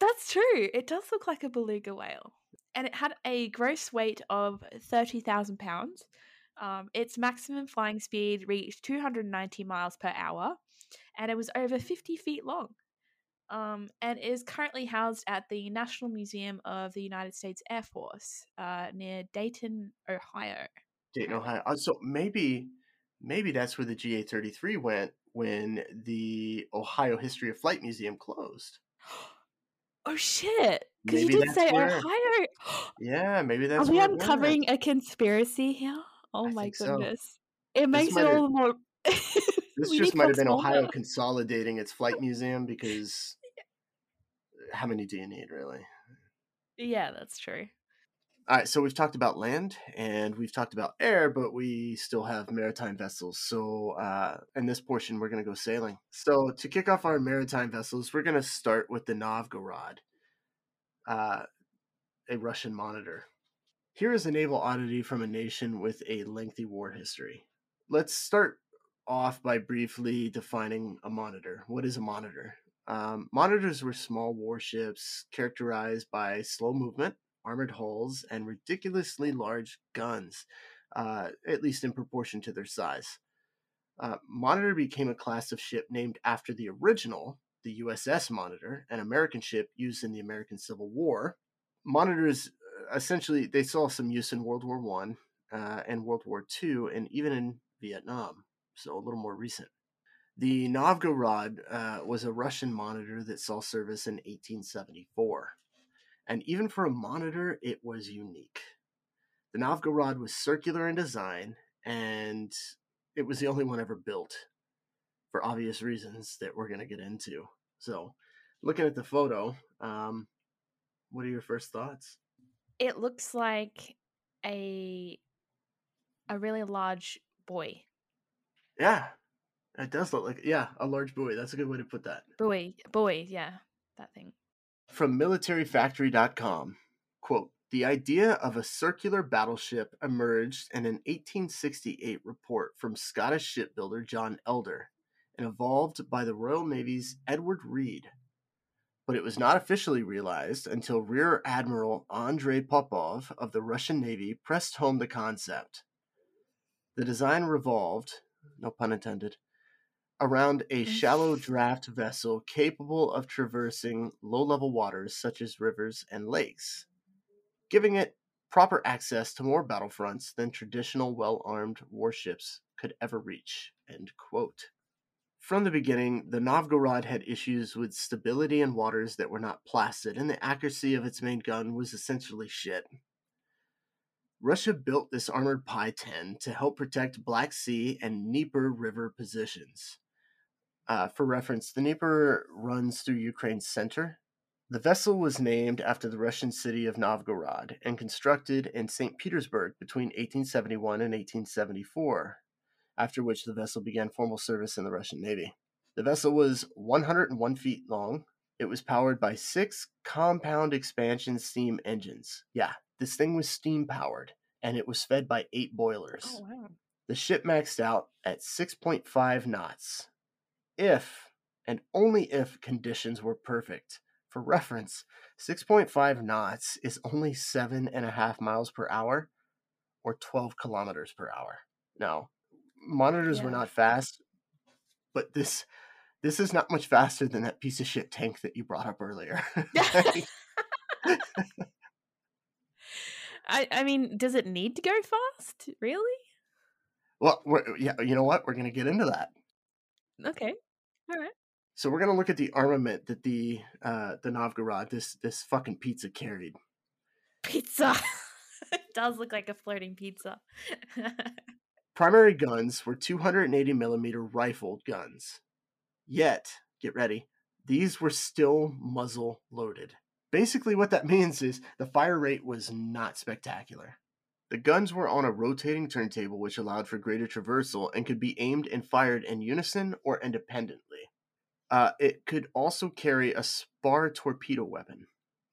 That's true. It does look like a beluga whale. And it had a gross weight of 30,000 pounds. Um, its maximum flying speed reached 290 miles per hour, and it was over 50 feet long. Um, and is currently housed at the National Museum of the United States Air Force uh, near Dayton, Ohio. Dayton, Ohio. Uh, So maybe, maybe that's where the GA thirty three went when the Ohio History of Flight Museum closed. Oh shit! Because you did say where- Ohio. Yeah, maybe that's Are we uncovering a conspiracy here? Oh I my think so. goodness! It makes it all the more. This just might have been Ohio consolidating its flight museum because how many do you need really? Yeah, that's true. All right, so we've talked about land and we've talked about air, but we still have maritime vessels. So, uh, in this portion, we're going to go sailing. So, to kick off our maritime vessels, we're going to start with the Novgorod, uh, a Russian monitor. Here is a naval oddity from a nation with a lengthy war history. Let's start off by briefly defining a monitor. What is a monitor? Um, monitors were small warships characterized by slow movement, armored hulls, and ridiculously large guns, uh, at least in proportion to their size. Uh, Monitor became a class of ship named after the original, the USS Monitor, an American ship used in the American Civil War. Monitors uh, essentially they saw some use in World War One uh, and World War Two, and even in Vietnam, so a little more recent. The Novgorod uh, was a Russian monitor that saw service in 1874 and even for a monitor, it was unique. The Novgorod was circular in design, and it was the only one ever built for obvious reasons that we're going to get into. So, looking at the photo, um, what are your first thoughts? It looks like a a really large boy. Yeah, it does look like, yeah, a large buoy. That's a good way to put that. Buoy, buoy, yeah, that thing. From militaryfactory.com, quote, the idea of a circular battleship emerged in an 1868 report from Scottish shipbuilder John Elder and evolved by the Royal Navy's Edward Reed. But it was not officially realized until Rear Admiral Andrei Popov of the Russian Navy pressed home the concept. The design revolved, no pun intended, around a mm-hmm. shallow draft vessel capable of traversing low level waters such as rivers and lakes, giving it proper access to more battlefronts than traditional well armed warships could ever reach. From the beginning, the Novgorod had issues with stability in waters that were not placid, and the accuracy of its main gun was essentially shit. Russia built this armored Pi 10 to help protect Black Sea and Dnieper River positions. Uh, for reference, the Dnieper runs through Ukraine's center. The vessel was named after the Russian city of Novgorod and constructed in St. Petersburg between 1871 and 1874, after which the vessel began formal service in the Russian Navy. The vessel was 101 feet long. It was powered by six compound expansion steam engines. Yeah, this thing was steam powered, and it was fed by eight boilers. Oh wow. The ship maxed out at 6.5 knots. If, and only if, conditions were perfect. For reference, 6.5 knots is only seven and a half miles per hour or 12 kilometers per hour. Now, monitors were not fast, but this this is not much faster than that piece of shit tank that you brought up earlier. I, I mean, does it need to go fast? Really? well, we're, yeah, you know what? We're going to get into that. Okay. All right. So we're going to look at the armament that the uh, the Novgorod this this fucking pizza carried. Pizza. it does look like a floating pizza. Primary guns were 280 millimeter rifled guns. Yet, get ready, these were still muzzle loaded. Basically, what that means is the fire rate was not spectacular. The guns were on a rotating turntable, which allowed for greater traversal and could be aimed and fired in unison or independently. Uh, it could also carry a spar torpedo weapon.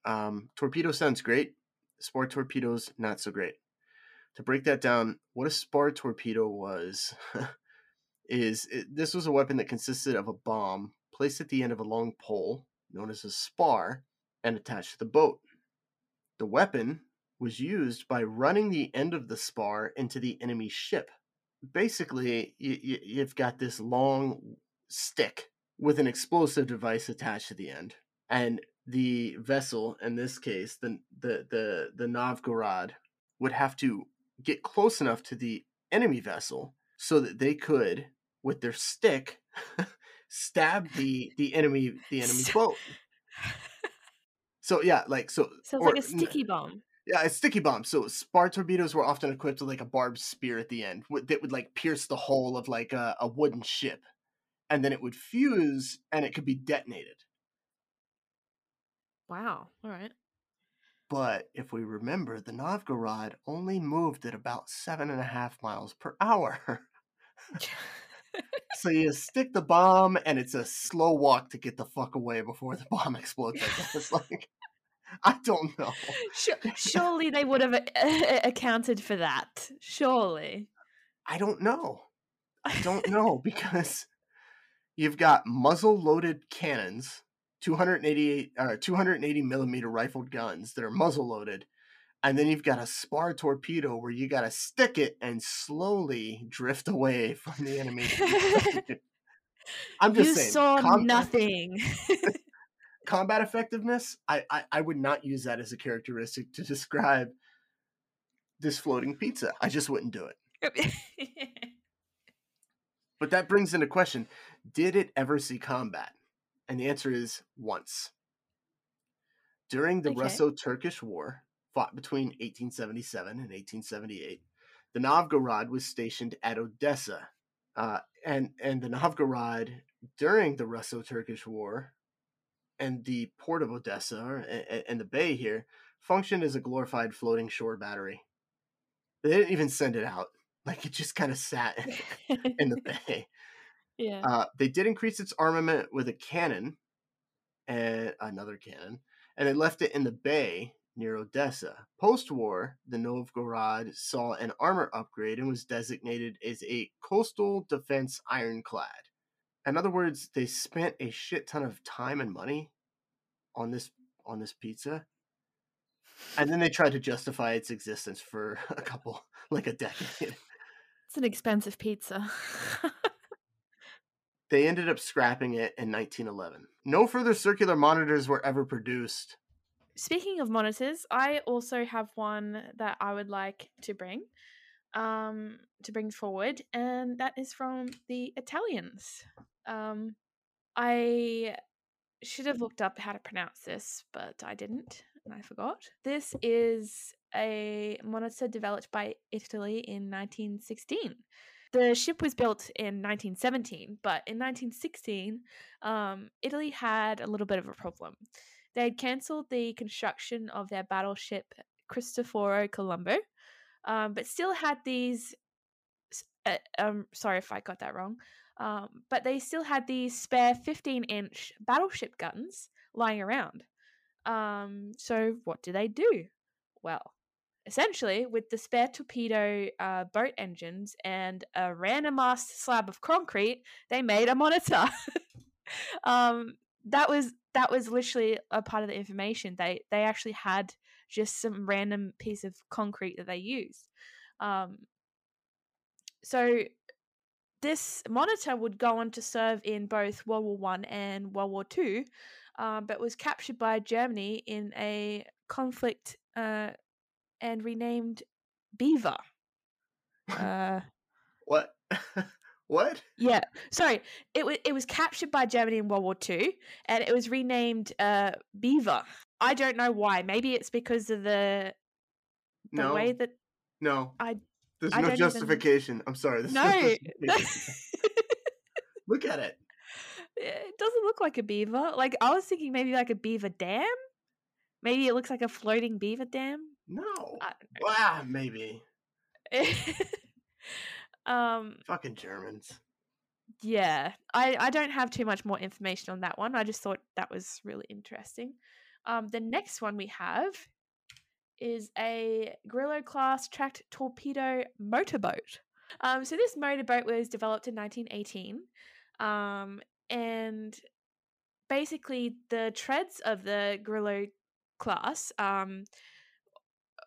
Um, torpedo sounds great. Spar torpedoes, not so great to break that down, what a spar torpedo was is it, this was a weapon that consisted of a bomb placed at the end of a long pole known as a spar and attached to the boat. The weapon was used by running the end of the spar into the enemy ship. Basically, you, you, you've got this long stick with an explosive device attached to the end, and the vessel, in this case, the the the, the Novgorod, would have to get close enough to the enemy vessel so that they could with their stick stab the the enemy the enemy So- boat so yeah like so So it's or- like a sticky bomb. Yeah it's sticky bomb so spar torpedoes were often equipped with like a barbed spear at the end that would like pierce the hull of like a, a wooden ship and then it would fuse and it could be detonated Wow. All right. But if we remember, the Novgorod only moved at about seven and a half miles per hour. so you stick the bomb, and it's a slow walk to get the fuck away before the bomb explodes. I guess. like, I don't know. Surely they would have uh, accounted for that. Surely. I don't know. I don't know because you've got muzzle-loaded cannons, 288 uh, 280 millimeter rifled guns that are muzzle-loaded, and then you've got a spar torpedo where you got to stick it and slowly drift away from the enemy. I'm just you saying. You saw nothing. Combat effectiveness, I, I I would not use that as a characteristic to describe this floating pizza. I just wouldn't do it. But that brings into question did it ever see combat? And the answer is once. During the Okay. Russo Turkish War, fought between 1877 and 1878, the Novgorod was stationed at Odessa. Uh, and, and the Novgorod, during the Russo Turkish War, and the port of Odessa or, a- and the bay here, functioned as a glorified floating shore battery. They didn't even send it out. Like it just kind of sat in the bay. yeah. Uh, they did increase its armament with a cannon and another cannon, and they left it in the bay near Odessa. Post war, the Novgorod saw an armor upgrade and was designated as a coastal defense ironclad. In other words, they spent a shit ton of time and money on this on this pizza. And then they tried to justify its existence for a couple like a decade. It's an expensive pizza. They ended up scrapping it in 1911. No further circular monitors were ever produced. Speaking of monitors, I also have one that I would like to bring, um, to bring forward, and that is from the Italians. Um, I should have looked up how to pronounce this, but I didn't, and I forgot. This is a monitor developed by Italy in 1916. The ship was built in 1917, but in 1916, um, Italy had a little bit of a problem. They had cancelled the construction of their battleship Cristoforo Colombo, um, but still had these. Uh, um, sorry if I got that wrong. Um, but they still had these spare 15 inch battleship guns lying around. Um, so what do they do? Well, essentially, with the spare torpedo uh, boat engines and a random ass slab of concrete, they made a monitor. um, that was that was literally a part of the information. They they actually had just some random piece of concrete that they used. Um, so this monitor would go on to serve in both World War One and World War Two, um, but was captured by Germany in a conflict uh, and renamed Beaver. Uh, what? what? Yeah, sorry. It was it was captured by Germany in World War Two, and it was renamed uh, Beaver. I don't know why. Maybe it's because of the the no. way that no. I There's I no don't even- justification. I'm sorry. No. justification. Look at it. it doesn't look like a beaver. Like I was thinking, maybe like a beaver dam. Maybe it looks like a floating beaver dam. No. Wow, maybe. um. Fucking Germans. Yeah, I I don't have too much more information on that one. I just thought that was really interesting. Um, the next one we have is a Grillo class tracked torpedo motorboat. Um, so this motorboat was developed in 1918, um, and basically the treads of the Grillo class um,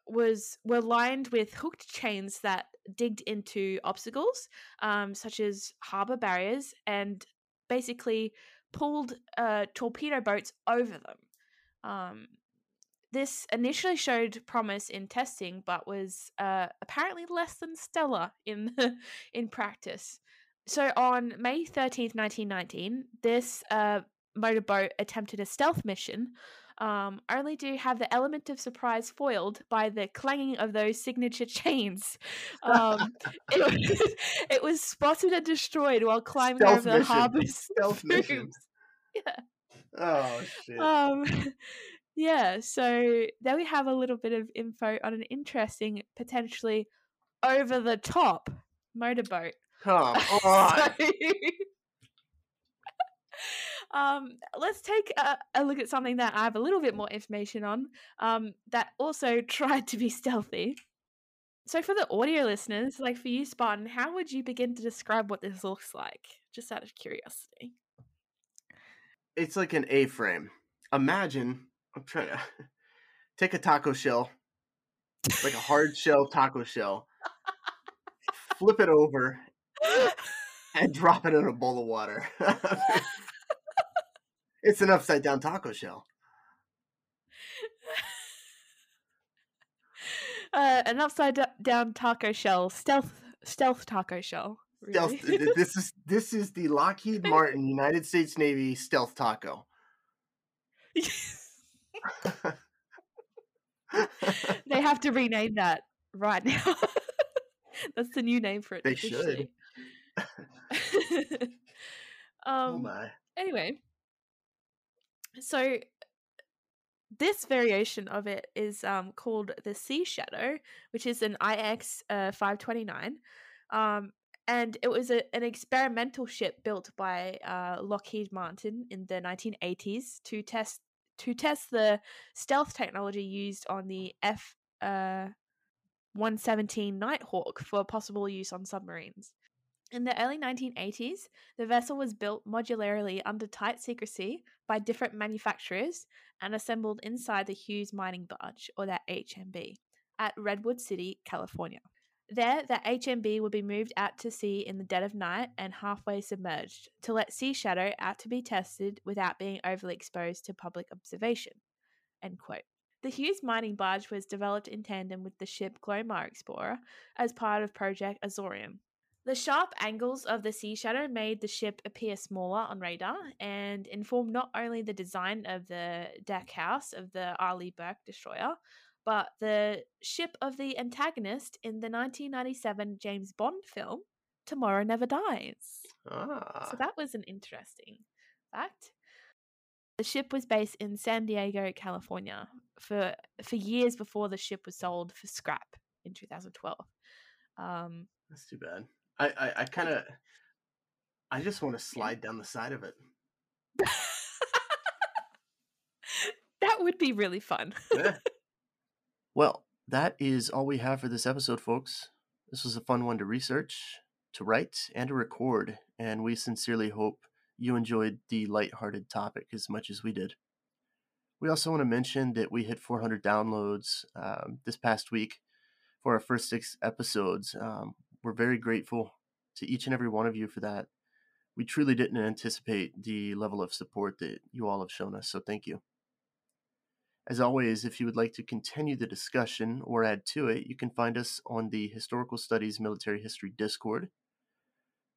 was were lined with hooked chains that digged into obstacles, um, such as harbor barriers, and basically pulled uh, torpedo boats over them. Um, this initially showed promise in testing, but was uh, apparently less than stellar in in practice. So on May thirteenth, nineteen nineteen, this uh, motorboat attempted a stealth mission, um, only to have the element of surprise foiled by the clanging of those signature chains. Um, it, was, it was spotted and destroyed while climbing Stealth over the mission. harbor's Stealth. Yeah. Oh shit. Um, yeah, so there we have a little bit of info on an interesting, potentially over the top motorboat. Come on. So- um, let's take a, a look at something that I have a little bit more information on um, that also tried to be stealthy. So, for the audio listeners, like for you, Spartan, how would you begin to describe what this looks like? Just out of curiosity. It's like an A-frame. Imagine I'm trying to take a taco shell, like a hard shell taco shell, flip it over, and drop it in a bowl of water. it's an upside down taco shell. uh, an upside down taco shell, stealth, stealth taco shell. Stealth. Really? this is this is the Lockheed Martin United States Navy stealth taco. they have to rename that right now. That's the new name for it. They should. oh um. my! Anyway, so this variation of it is um called the Sea Shadow, which is an IX uh, five twenty nine. Um, and it was a, an experimental ship built by uh, Lockheed Martin in the 1980s to test to test the stealth technology used on the F uh, 117 Nighthawk for possible use on submarines. In the early 1980s, the vessel was built modularly under tight secrecy by different manufacturers and assembled inside the Hughes Mining Barge, or that HMB, at Redwood City, California. There, the HMB would be moved out to sea in the dead of night and halfway submerged to let Sea Shadow out to be tested without being overly exposed to public observation. The Hughes mining barge was developed in tandem with the ship Glomar Explorer as part of Project Azorian. The sharp angles of the Sea Shadow made the ship appear smaller on radar and informed not only the design of the deck house of the Arleigh Burke destroyer, but the ship of the antagonist in the 1997 James Bond film, Tomorrow Never Dies. Ah. So that was an interesting fact. The ship was based in San Diego, California, for for years before the ship was sold for scrap in 2012. Um, That's too bad. I I, I kind of I just want to slide down the side of it. that would be really fun. Yeah. Well, that is all we have for this episode, folks. This was a fun one to research, to write, and to record, and we sincerely hope you enjoyed the light-hearted topic as much as we did. We also want to mention that we hit 400 downloads um, this past week for our first six episodes. Um, we're very grateful to each and every one of you for that. We truly didn't anticipate the level of support that you all have shown us, so thank you. As always, if you would like to continue the discussion or add to it, you can find us on the Historical Studies Military History Discord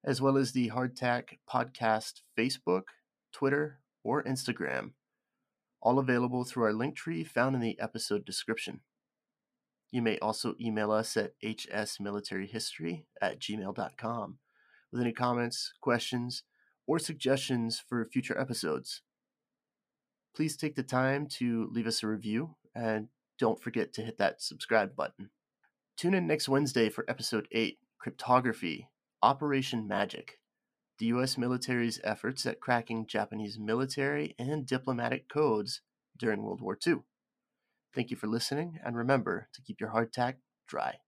as well as the Hardtack Podcast Facebook, Twitter, or Instagram, all available through our link tree found in the episode description. You may also email us at hsmilitaryhistory at gmail.com with any comments, questions, or suggestions for future episodes. Please take the time to leave us a review and don't forget to hit that subscribe button. Tune in next Wednesday for episode 8 Cryptography Operation Magic, the U.S. military's efforts at cracking Japanese military and diplomatic codes during World War II. Thank you for listening, and remember to keep your hardtack dry.